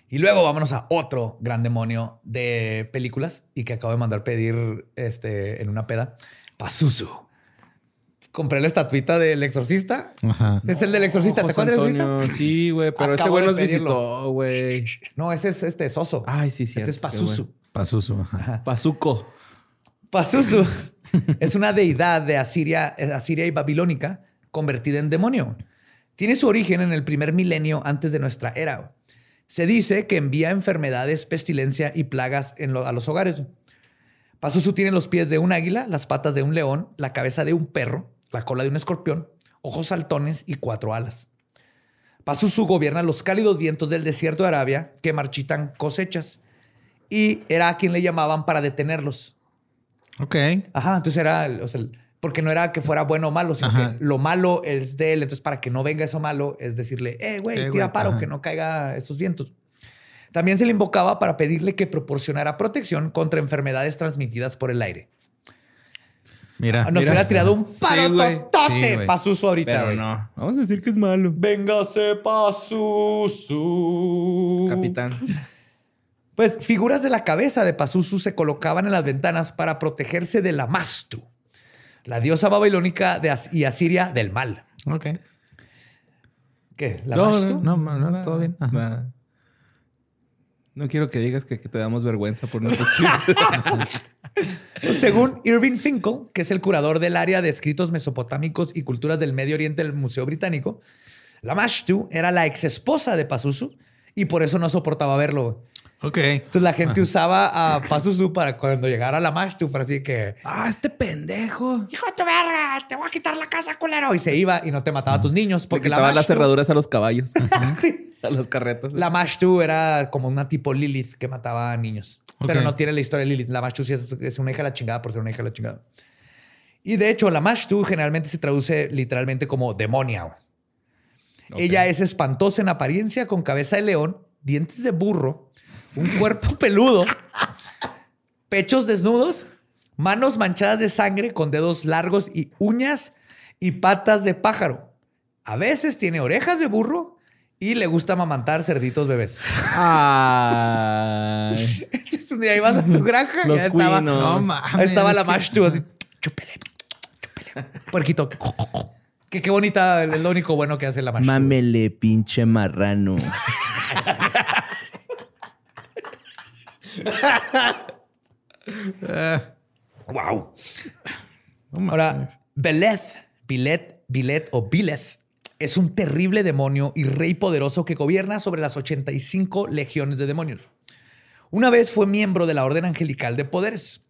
Y luego vámonos a otro gran demonio de películas y que acabo de mandar pedir este, en una peda. Pazuzu. Compré la estatuita del exorcista. Ajá. Es el del exorcista. ¿Te acuerdas del Antonio, exorcista? Sí, güey, pero ese güey nos visitó, güey. No, ese es este Soso. Ay, sí, sí. Este es Pazuzu. Pazuzu. ajá. Pazuco. Pazuzu es una deidad de Asiria, eh, Asiria y babilónica convertida en demonio. Tiene su origen en el primer milenio antes de nuestra era. Se dice que envía enfermedades, pestilencia y plagas a los hogares. Pazuzu tiene los pies de un águila, las patas de un león, la cabeza de un perro, la cola de un escorpión, ojos saltones y cuatro alas. Pazuzu gobierna los cálidos vientos del desierto de Arabia que marchitan cosechas y era a quien le llamaban para detenerlos. Ok. Ajá, entonces era, el- o sea, porque no era que fuera bueno o malo, sino Ajá. que lo malo es de él. Entonces, para que no venga eso malo, es decirle, eh, güey, Eh, tira güey, paro, ajá. que no caiga estos vientos. También se le invocaba para pedirle que proporcionara protección contra enfermedades transmitidas por el aire. Mira. Nos mira. hubiera tirado un paro güey. Sí, totote güey. Pazuzu ahorita, Pero no. Vamos a decir que es malo. Véngase, Pazuzu. Capitán. Pues figuras de la cabeza de Pazuzu se colocaban en las ventanas para protegerse de la Mastu, la diosa babilónica de As- y Asiria del mal. Ok. ¿Qué? ¿La No, Mastu? No, no, no, todo bien. Ajá. No quiero que digas que, que te damos vergüenza por nuestros chistes. Según Irving Finkel, que es el curador del área de escritos mesopotámicos y culturas del Medio Oriente del Museo Británico, la Mashtu era la ex esposa de Pazuzu y por eso no soportaba verlo. Ok. Entonces la gente usaba a Pazuzu para cuando llegara la Mashtu, para así que, ah, este pendejo. hijo de tu verga, te voy a quitar la casa, culero. Y se iba y no te mataba a tus niños Porque le la quitaban las Mashtu- cerraduras a los caballos. a los carretos. La Mashtu era como una tipo Lilith que mataba a niños. Pero no tiene la historia de Lilith. La Mashtu sí es, es una hija de la chingada por ser una hija de la chingada. Y de hecho, la Mashtu generalmente se traduce literalmente como demonia. Ella es espantosa en apariencia, con cabeza de león, dientes de burro, un cuerpo peludo, pechos desnudos, manos manchadas de sangre con dedos largos y uñas y patas de pájaro. A veces tiene orejas de burro y le gusta amamantar cerditos bebés. Ay. Entonces un día ibas a tu granja y Los ya estaba. No mames. ahí estaba la Mashtu así, chúpele, chúpele. Puerquito. Que qué bonita, es lo único bueno que hace la Mashtu. Mámele, pinche marrano. Wow. No. Ahora, Beleth, Bilet, Bilet o Bileth es un terrible demonio y rey poderoso que gobierna sobre las 85 legiones de demonios. Una vez fue miembro de la Orden Angelical de Poderes.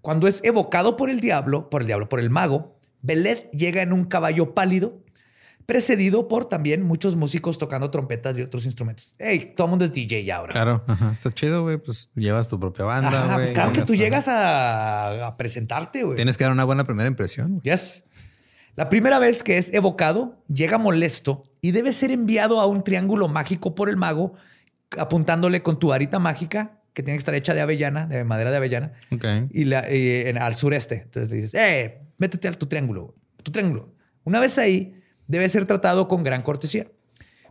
Cuando es evocado por el diablo, por el diablo, por el mago, Beleth llega en un caballo pálido, precedido por también muchos músicos tocando trompetas y otros instrumentos. Hey, todo el mundo es DJ ya ahora. Claro, ajá. está chido, güey. Pues llevas tu propia banda, Ajá, güey. pues claro que tú llegas a, a presentarte, güey. Tienes que dar una buena primera impresión. güey. Yes. La primera vez que es evocado, llega molesto y debe ser enviado a un triángulo mágico por el mago apuntándole con tu varita mágica, que tiene que estar hecha de avellana, de madera de avellana, Ok. y, la- y en- al sureste. Entonces dices, eh, métete a tu triángulo, tu triángulo. Una vez ahí, debe ser tratado con gran cortesía.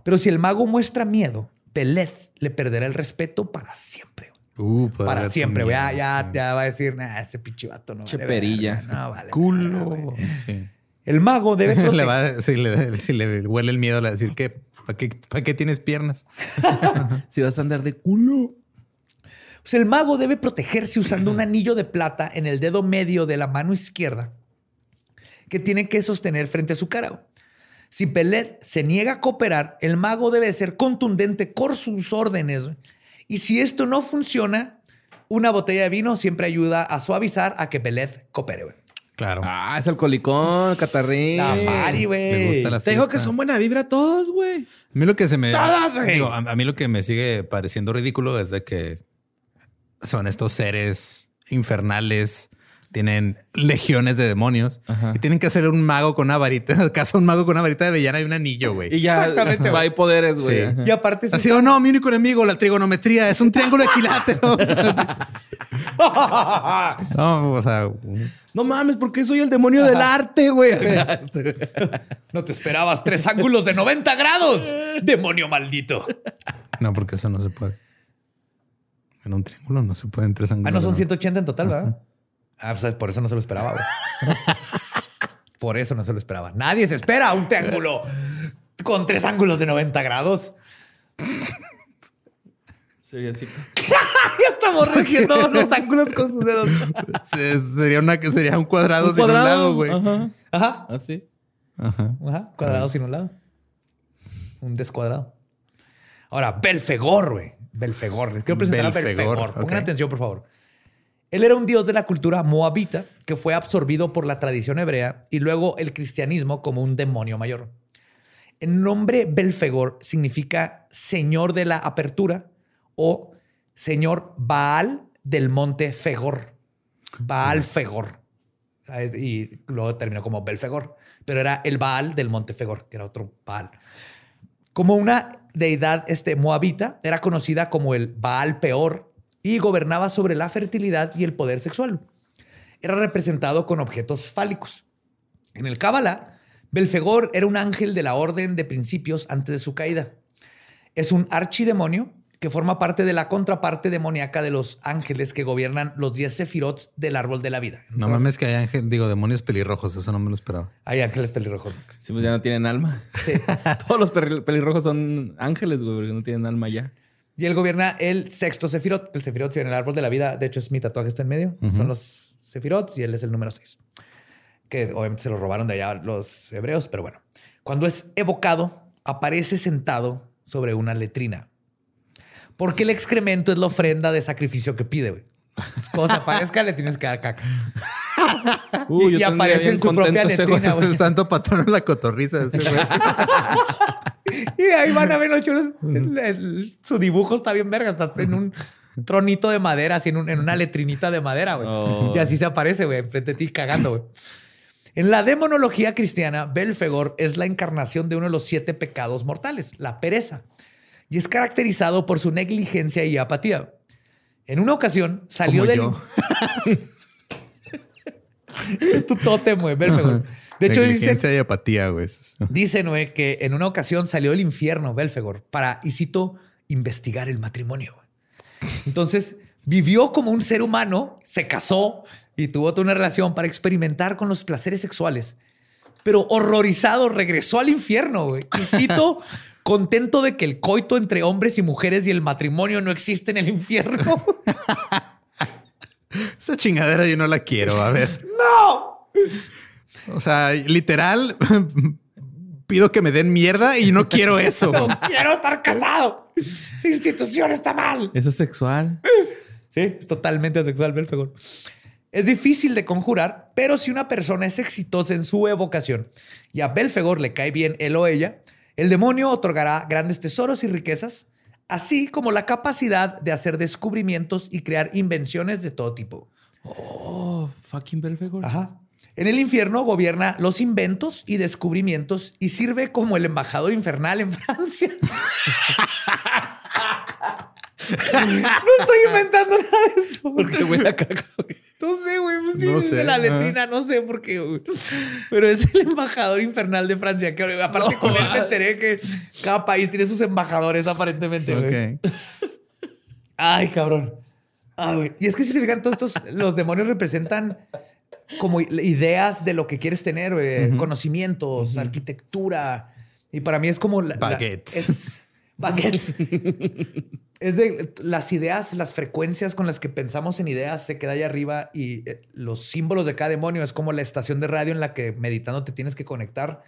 Pero si el mago muestra miedo, Beleth le perderá el respeto para siempre. Uh, para siempre. Ya, ya sí. te va a decir, nah, ese pinche vato no Che vale perilla. verga, No, vale. Culo. Sí. El mago debe le proteger. va si, le, si le huele el miedo, le va a decir que ¿para qué, pa' qué tienes piernas? Si vas a andar de culo. Pues el mago debe protegerse usando un anillo de plata en el dedo medio de la mano izquierda que tiene que sostener frente a su cara. Si Peled se niega a cooperar, el mago debe ser contundente con sus órdenes. Y si esto no funciona, una botella de vino siempre ayuda a suavizar a que Peled coopere. Claro. Ah, es alcoholicón, catarrín. La Mari, Me güey. gusta la Te digo que fiesta. son buena vibra todos, güey. A mí lo que se me. Todas, güey. digo, a, a mí lo que me sigue pareciendo ridículo es de que son estos seres infernales, tienen legiones de demonios Ajá. y tienen que hacer un mago con una varita, caso un mago con una varita de avellana y un anillo, güey. Y ya Exactamente, va, hay poderes, güey. Sí. Y aparte, Así o no, mi único enemigo, la trigonometría, es un triángulo equilátero. no, o sea, No mames, porque soy el demonio del arte, güey. no te esperabas tres ángulos de 90 grados. Demonio maldito. no, porque eso no se puede. En un triángulo no se pueden tres ángulos. Ah, no son ¿no? 180 en total, ¿verdad? Ah, pues por eso no se lo esperaba, güey. por eso no se lo esperaba. Nadie se espera un triángulo con tres ángulos de 90 grados. Sería así. ya estamos regiendo los ángulos con sus dedos. Se- Sería, una, que sería un cuadrado, Un sin un lado, güey. Ajá. Ajá. Así. Ajá. Ajá. Cuadrado sin un lado. Un descuadrado. Ahora, Belfegor, güey. Belfegor. Les quiero presentar a Belfegor, Belfegor. Pongan atención, por favor. Él era un dios de la cultura moabita que fue absorbido por la tradición hebrea y luego el cristianismo como un demonio mayor. El nombre Belfegor significa señor de la apertura o señor Baal del monte Fegor. Baal Fegor. Ah, Y luego terminó como Belfegor. Pero era el Baal del monte Fegor, que era otro Baal. Como una deidad este, moabita, era conocida como el Baal Peor y gobernaba sobre la fertilidad y el poder sexual. Era representado con objetos fálicos. En el Cábala, Belfegor era un ángel de la orden de principios antes de su caída. Es un archidemonio que forma parte de la contraparte demoníaca de los ángeles que gobiernan los 10 sefirots del árbol de la vida. No mames que hay ángel, digo, demonios pelirrojos, eso no me lo esperaba. Hay ángeles pelirrojos. Sí, pues ya no tienen alma. Todos los pelirrojos son ángeles, güey, porque no tienen alma ya. Y él gobierna el sexto sefirot. El sefirot en el árbol de la vida, de hecho es mi tatuaje está en medio. Son los sefirots y él es el número 6. Que obviamente se lo robaron de allá los hebreos, pero bueno. Cuando es evocado, aparece sentado sobre una letrina. Porque el excremento es la ofrenda de sacrificio que pide, güey. Como se aparezca, le tienes que dar caca. Uy, Y- yo y aparece en su propia letrina, güey. güey. el santo patrón de la cotorriza. ese güey. Y ahí van a ver los. El- el- su dibujo está bien verga. Estás en un tronito de madera, así en, un- en una letrinita de madera, güey. Oh. Y así se aparece, güey, enfrente de ti cagando, güey. En la demonología cristiana, Belfegor es la encarnación de uno de los siete pecados mortales, la pereza. Y es caracterizado por su negligencia y apatía. En una ocasión salió Como del... yo. es tu tótem, güey, Belfegor. De hecho, dice, Negligencia y apatía, güey. Dicen, güey, que en una ocasión salió del infierno Belfegor para, y cito, investigar el matrimonio. güey. Entonces, vivió como un ser humano, se casó y tuvo toda una relación para experimentar con los placeres sexuales. Pero horrorizado regresó al infierno, güey. Y cito, contento de que el coito entre hombres y mujeres y el matrimonio no existe en el infierno. Esa chingadera yo no la quiero. A ver. ¡No! O sea, literal, pido que me den mierda y no quiero eso. No quiero estar casado. Esa institución está mal. Eso es sexual. Sí, es totalmente asexual, Belfegor. Es difícil de conjurar, pero si una persona es exitosa en su evocación y a Belfegor le cae bien él o ella, el demonio otorgará grandes tesoros y riquezas, así como la capacidad de hacer descubrimientos y crear invenciones de todo tipo. Oh, fucking Belfegor. Ajá. En el infierno gobierna los inventos y descubrimientos y sirve como el embajador infernal en Francia. No estoy inventando nada de esto. Porque huele a caca. güey. No sé, güey. pues sí, No es sé, de la letrina, no sé por qué, güey. Pero es el embajador infernal de Francia. Que aparte con él me enteré que cada país tiene sus embajadores, aparentemente, güey. Ok. Ay, cabrón. Ay, güey. Y es que si se fijan, todos estos, los demonios representan como ideas de lo que quieres tener, güey. Conocimientos, arquitectura. Y para mí es como... la- la- Baguettes. es, baguettes. es de las ideas, las frecuencias con las que pensamos en ideas se queda ahí arriba y eh, los símbolos de cada demonio es como la estación de radio en la que meditando te tienes que conectar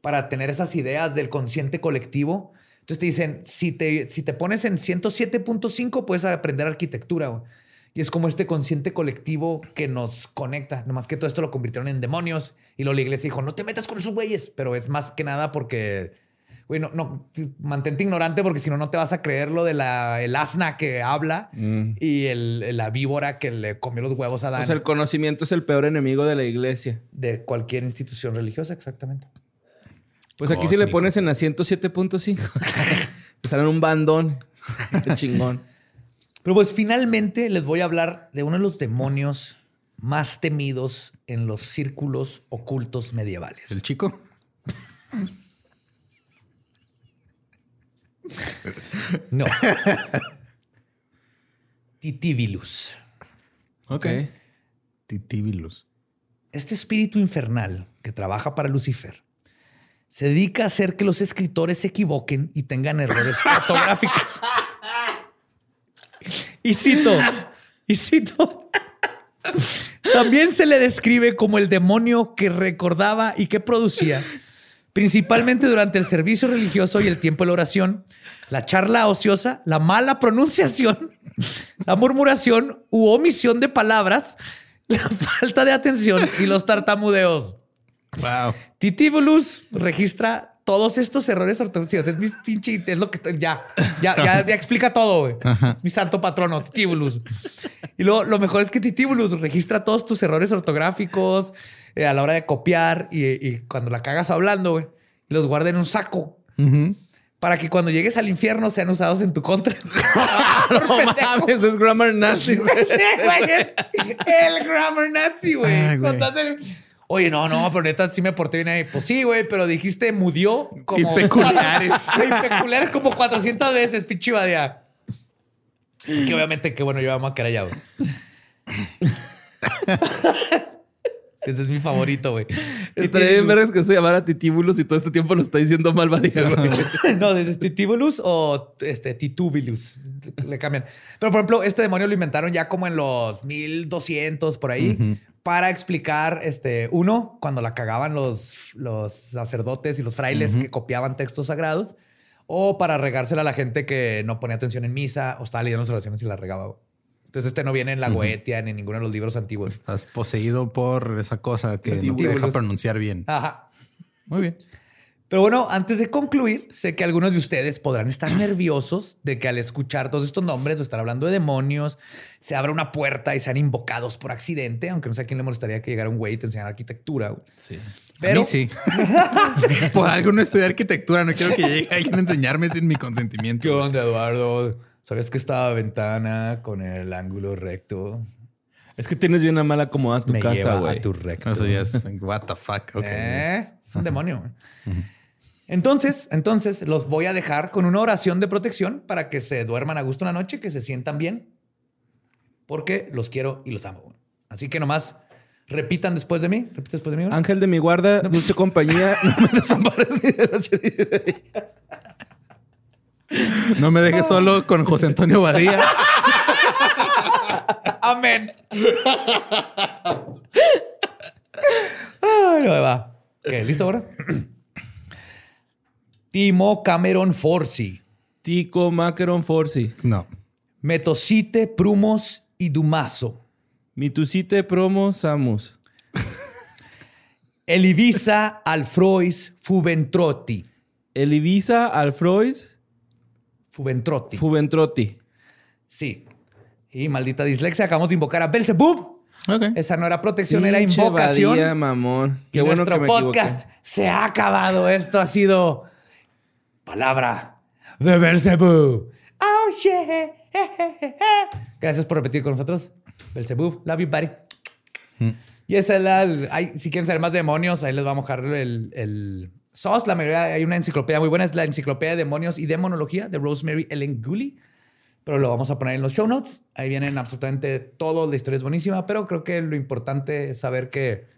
para tener esas ideas del consciente colectivo. Entonces te dicen, si te, si te pones en 107.5 puedes aprender arquitectura. Y es como este consciente colectivo que nos conecta. Nomás que todo esto lo convirtieron en demonios. Y luego la iglesia dijo, no te metas con esos güeyes. Pero es más que nada porque, güey, no, no, mantente ignorante porque si no, no te vas a creer lo de la, el asna que habla y el, la víbora que le comió los huevos a Adán O sea, el conocimiento es el peor enemigo de la iglesia. de cualquier institución religiosa, exactamente. Pues aquí si le pones en la 107.5, te salen un bandón. Qué chingón. Pero pues finalmente les voy a hablar de uno de los demonios más temidos en los círculos ocultos medievales. ¿El chico? No. Titibilus. Ok. Titibilus. Este espíritu infernal que trabaja para Lucifer se dedica a hacer que los escritores se equivoquen y tengan errores ortográficos. Y cito, y cito. También se le describe como el demonio que recordaba y que producía, principalmente durante el servicio religioso y el tiempo de la oración, la charla ociosa, la mala pronunciación, la murmuración u omisión de palabras, la falta de atención y los tartamudeos. Wow. Titibulus registra todos estos errores ortográficos. Es mi pinche, es lo que ya, ya, ya, ya explica todo, güey. Mi santo patrono, Titibulus. Y luego lo mejor es que Titibulus registra todos tus errores ortográficos eh, a la hora de copiar y, y cuando la cagas hablando, güey, los guarda en un saco para que cuando llegues al infierno sean usados en tu contra. No mames, es grammar nazi. güey. Sí, güey, es el grammar nazi, güey. Cuando hace- Oye, no, no, pero neta sí me porté bien ahí. Pues sí, güey, pero dijiste mudió como... Y peculiares. y peculiares como 400 veces, pinche badea. Que obviamente, que bueno, yo vamos a allá, güey. Ese es mi favorito, güey. Estaría bien vergas que se llamara Titibulus y todo este tiempo lo está diciendo mal Badía, güey. no, desde Titibulus o este, Titubilus. Le cambian. Pero, por ejemplo, este demonio lo inventaron ya como en los 1200 por ahí para explicar, este, uno, cuando la cagaban los, los sacerdotes y los frailes que copiaban textos sagrados o para regársela a la gente que no ponía atención en misa o estaba leyendo las oraciones y la regaba. Entonces, este no viene en la Goetia ni en ninguno de los libros antiguos. Estás poseído por esa cosa que no te deja pronunciar bien. Ajá. Muy bien. Pero bueno, antes de concluir, sé que algunos de ustedes podrán estar nerviosos de que al escuchar todos estos nombres o estar hablando de demonios, se abra una puerta y sean invocados por accidente, aunque no sé a quién le molestaría que llegara un güey y te enseñara arquitectura. Sí. Pero a mí sí. por algo no estudié arquitectura. No quiero que llegue alguien a enseñarme sin mi consentimiento. ¿Qué onda, Eduardo? ¿Sabes que esta ventana con el ángulo recto Es que tienes bien una mala acomodada tu me casa, güey. a tu recto? Eso ya es what the fuck. Ok. Eh, Es un demonio. Entonces, entonces los voy a dejar con una oración de protección para que se duerman a gusto una noche, que se sientan bien, porque los quiero y los amo. Así que nomás repitan después de mí. Repite después de mí. Ángel de mi guarda, dulce compañía, no me desampares ni de noche ni de día. No me dejes solo con José Antonio Badía. Amén. Ay, no me va. ¿listo ahora? Timo Cameron Forci, Tico Macaron Forci. No. Metocite Prumos y Dumaso, Mitusite Promo Samus. Elivisa Alfrois Fuventrotti. Elivisa Alfrois Fuventrotti. Fuventrotti. sí. Y maldita dislexia, acabamos de invocar a Belzebub. Ok. Esa no era protección, era Pinche invocación. Badía, mamón. Y Qué bueno nuestro que me podcast equivoqué. se ha acabado. Esto ha sido palabra de Belzebub. Oh yeah. Gracias por repetir con nosotros. Belzebub, love you, buddy. Y esa es la. hay- si quieren saber más de demonios, ahí les vamos a dejar el, el SOS. La mayoría, hay una enciclopedia muy buena, es la enciclopedia de demonios y demonología de Rosemary Ellen Gooley. Pero lo vamos a poner en los show notes. Ahí vienen absolutamente todo. La historia es buenísima, pero creo que lo importante es saber que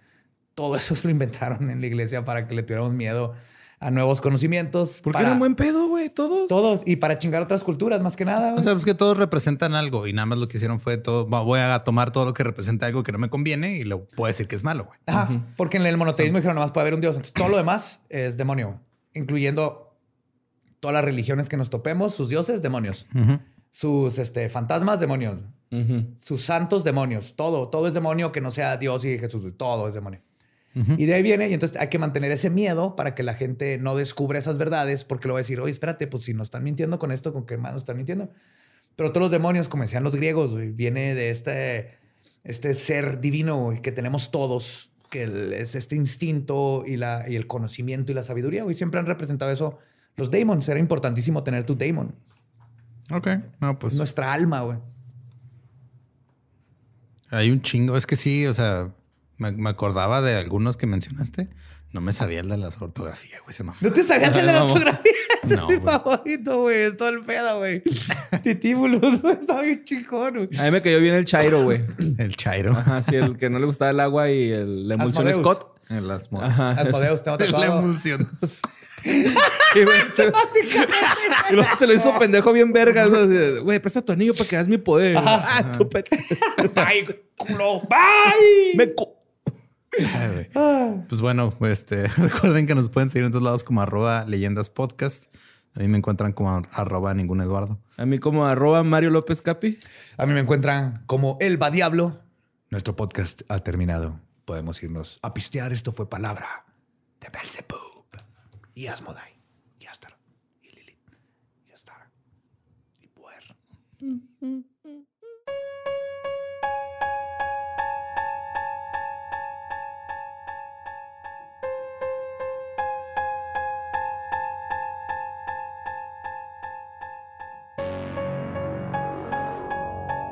todo eso se lo inventaron en la iglesia para que le tuviéramos miedo a nuevos conocimientos. Porque para era un buen pedo, güey, todos. Todos. Y para chingar otras culturas, más que nada. O sea, pues que todos representan algo y nada más lo que hicieron fue todo. Voy a tomar todo lo que representa algo que no me conviene y lo puedo decir que es malo, güey. Ajá, porque en el monoteísmo dijeron nomás puede haber un dios. Entonces todo lo demás es demonio, incluyendo todas las religiones que nos topemos, sus dioses, demonios. Sus este, fantasmas, demonios. Sus santos, demonios. Todo, todo es demonio que no sea Dios y Jesús. Todo es demonio. Y de ahí viene, y entonces hay que mantener ese miedo para que la gente no descubra esas verdades, porque lo va a decir, oye, espérate, pues si nos están mintiendo con esto, ¿con qué más nos están mintiendo? Pero todos los demonios, como decían los griegos, viene de este, este ser divino que tenemos todos, que es este instinto y, la, y el conocimiento y la sabiduría. Y siempre han representado eso los daemons. Era importantísimo tener tu daemon. Ok. No, pues Nuestra alma, güey. hay un chingo. Es que sí, o sea, me, me acordaba de algunos que mencionaste. No me sabía el de la ortografía, güey. Se mamó. ¿No te sabías el de la ortografía? Ese No, es mi güey. favorito, güey. Es todo el pedo, güey. Titíbulos, güey. Está bien chingón, güey. A mí me cayó bien el Chairo, güey. El Chairo. Ajá, sí, el que no le gustaba el agua y el, la emulsión Asmodeus. Scott. El asmo- Ajá. Asmodeus, tengo La tatuado. emulsión. Sí, güey, se- y luego se lo hizo pendejo bien verga. Güey, presta tu anillo para que hagas mi poder. Ah, estúpido. Ay, culo. Bye. Me cu-. Pues bueno, este, recuerden que nos pueden seguir en todos lados como arroba leyendas podcast. A mí me encuentran como arroba ningún Eduardo. A mí como arroba Mario López Capi. A mí me encuentran como El Va Diablo. Nuestro podcast ha terminado. Podemos irnos a pistear. Esto fue palabra de Belzebub y Asmodai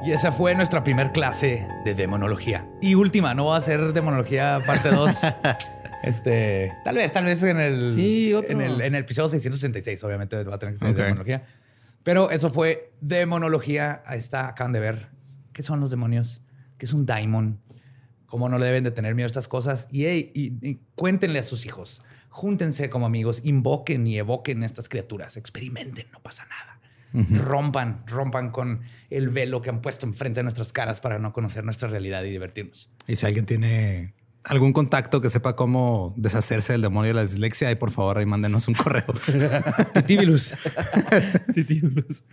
Y esa fue nuestra primer clase de demonología. Y última, no va a ser demonología parte 2. este, tal vez, tal vez en el, Sí, en el, en el episodio 666, obviamente va a tener que ser Ok. demonología. Pero eso fue demonología. Ahí está, acaban de ver qué son los demonios, qué es un daimon, cómo no le deben de tener miedo a estas cosas. Y, hey, y- y cuéntenle a sus hijos, júntense como amigos, invoquen y evoquen estas criaturas, experimenten, no pasa nada. Rompan, rompan con el velo que han puesto enfrente de nuestras caras para no conocer nuestra realidad y divertirnos. Y si alguien tiene algún contacto que sepa cómo deshacerse del demonio de la dislexia, ahí por favor ahí mándenos un correo. Titíbilus. Titíbulos.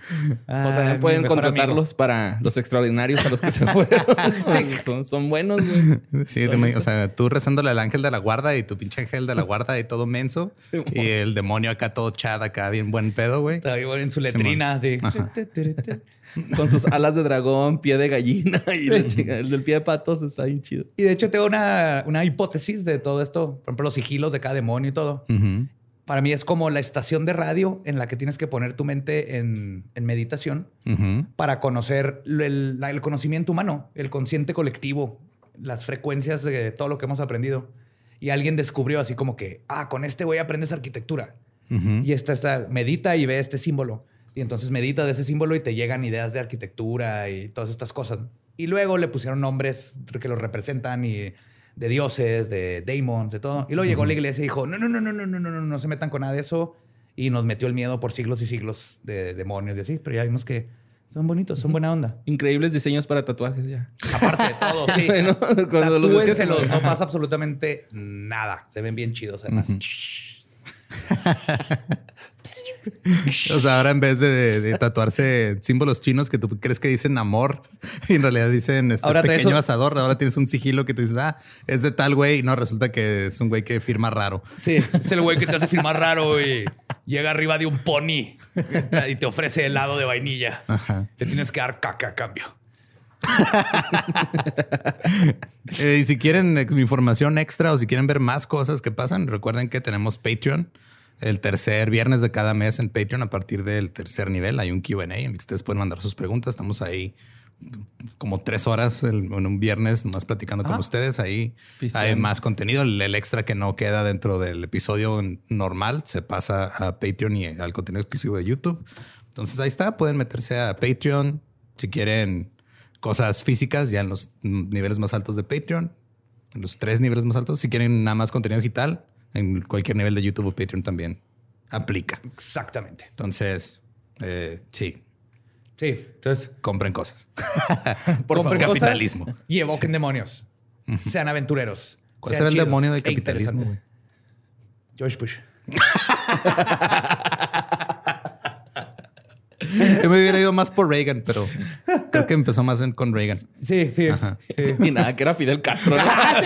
Ah, o también pueden contratarlos para los extraordinarios a los que se fueron. son, son buenos, güey. Sí, te o sea, tú rezándole al ángel de la guarda y tu pinche ángel de la guarda y todo menso. y el demonio acá todo chad, acá bien buen pedo, güey. Está bien en su letrina, así. Con sus alas de dragón, pie de gallina y la chica, el del pie de patos está bien chido. Y de hecho tengo una, una hipótesis de todo esto. Por ejemplo, los sigilos de cada demonio y todo. Para mí es como la estación de radio en la que tienes que poner tu mente en, en meditación para conocer el, conocimiento humano, el consciente colectivo, las frecuencias de todo lo que hemos aprendido. Y alguien descubrió así como que, ah, con este voy a aprender arquitectura. Y esta está, medita y ve este símbolo. Y entonces medita de ese símbolo y te llegan ideas de arquitectura y todas estas cosas. Y luego le pusieron nombres que los representan y de dioses, de daemons, de todo. Y luego llegó la iglesia y dijo, no, no, no, no, no, no, no, no, no se metan con nada de eso. Y nos metió el miedo por siglos y siglos de demonios y así. Pero ya vimos que son bonitos, son buena onda. Increíbles diseños para tatuajes ya. Aparte de todo, sí. Bueno, cuando los no pasa absolutamente nada. Se ven bien chidos además. O sea, ahora en vez de, de tatuarse símbolos chinos que tú crees que dicen amor y en realidad dicen este Ahora pequeño un- asador, ahora tienes un sigilo que te dices, ah, es de tal güey y no resulta que es un güey que firma raro. Sí, es el güey que te hace firmar raro y llega arriba de un pony y te ofrece helado de vainilla. Le tienes que dar caca a cambio. Eh, y si quieren información extra o si quieren ver más cosas que pasan, recuerden que tenemos Patreon. el tercer viernes de cada mes en Patreon a partir del tercer nivel. Hay un QA en el que ustedes pueden mandar sus preguntas. Estamos ahí como tres horas en un viernes más platicando con ustedes. Ahí hay más contenido. El, extra que no queda dentro del episodio normal se pasa a Patreon y al contenido exclusivo de YouTube. Entonces ahí está. Pueden meterse a Patreon si quieren cosas físicas ya en los niveles más altos de Patreon, en los tres niveles más altos. Si quieren nada más contenido digital, en cualquier nivel de YouTube o Patreon también aplica. Exactamente. Entonces, eh, sí. Sí, entonces compren cosas. Por compren capitalismo. y evoquen demonios. Sean aventureros. ¿Cuál será el demonio del e capitalismo? George Bush. Yo me hubiera ido más por Reagan, pero creo que empezó más con Reagan. Sí, sí. Y nada, que era Fidel Castro.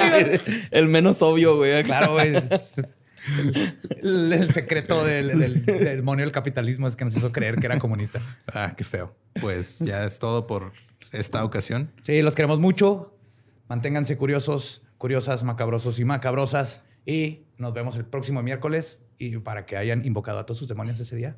el menos obvio, güey. Claro, güey. El, secreto del, demonio del capitalismo es que nos hizo creer que era comunista. Ah, qué feo. Pues ya es todo por esta ocasión. Sí, los queremos mucho. Manténganse curiosos, curiosas, macabrosos y macabrosas. Y nos vemos el próximo miércoles. Y para que hayan invocado a todos sus demonios ese día,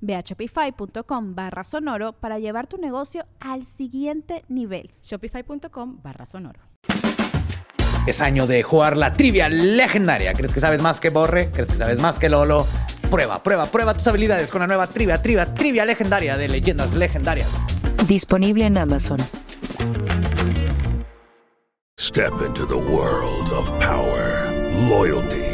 Ve a shopify.com barra sonoro para llevar tu negocio al siguiente nivel. Shopify.com barra sonoro. Es año de jugar la trivia legendaria. ¿Crees que sabes más que Borre? ¿Crees que sabes más que Lolo? Prueba, prueba, prueba tus habilidades con la nueva trivia, trivia, trivia legendaria de leyendas legendarias. Disponible en Amazon. Step into the world of power, loyalty.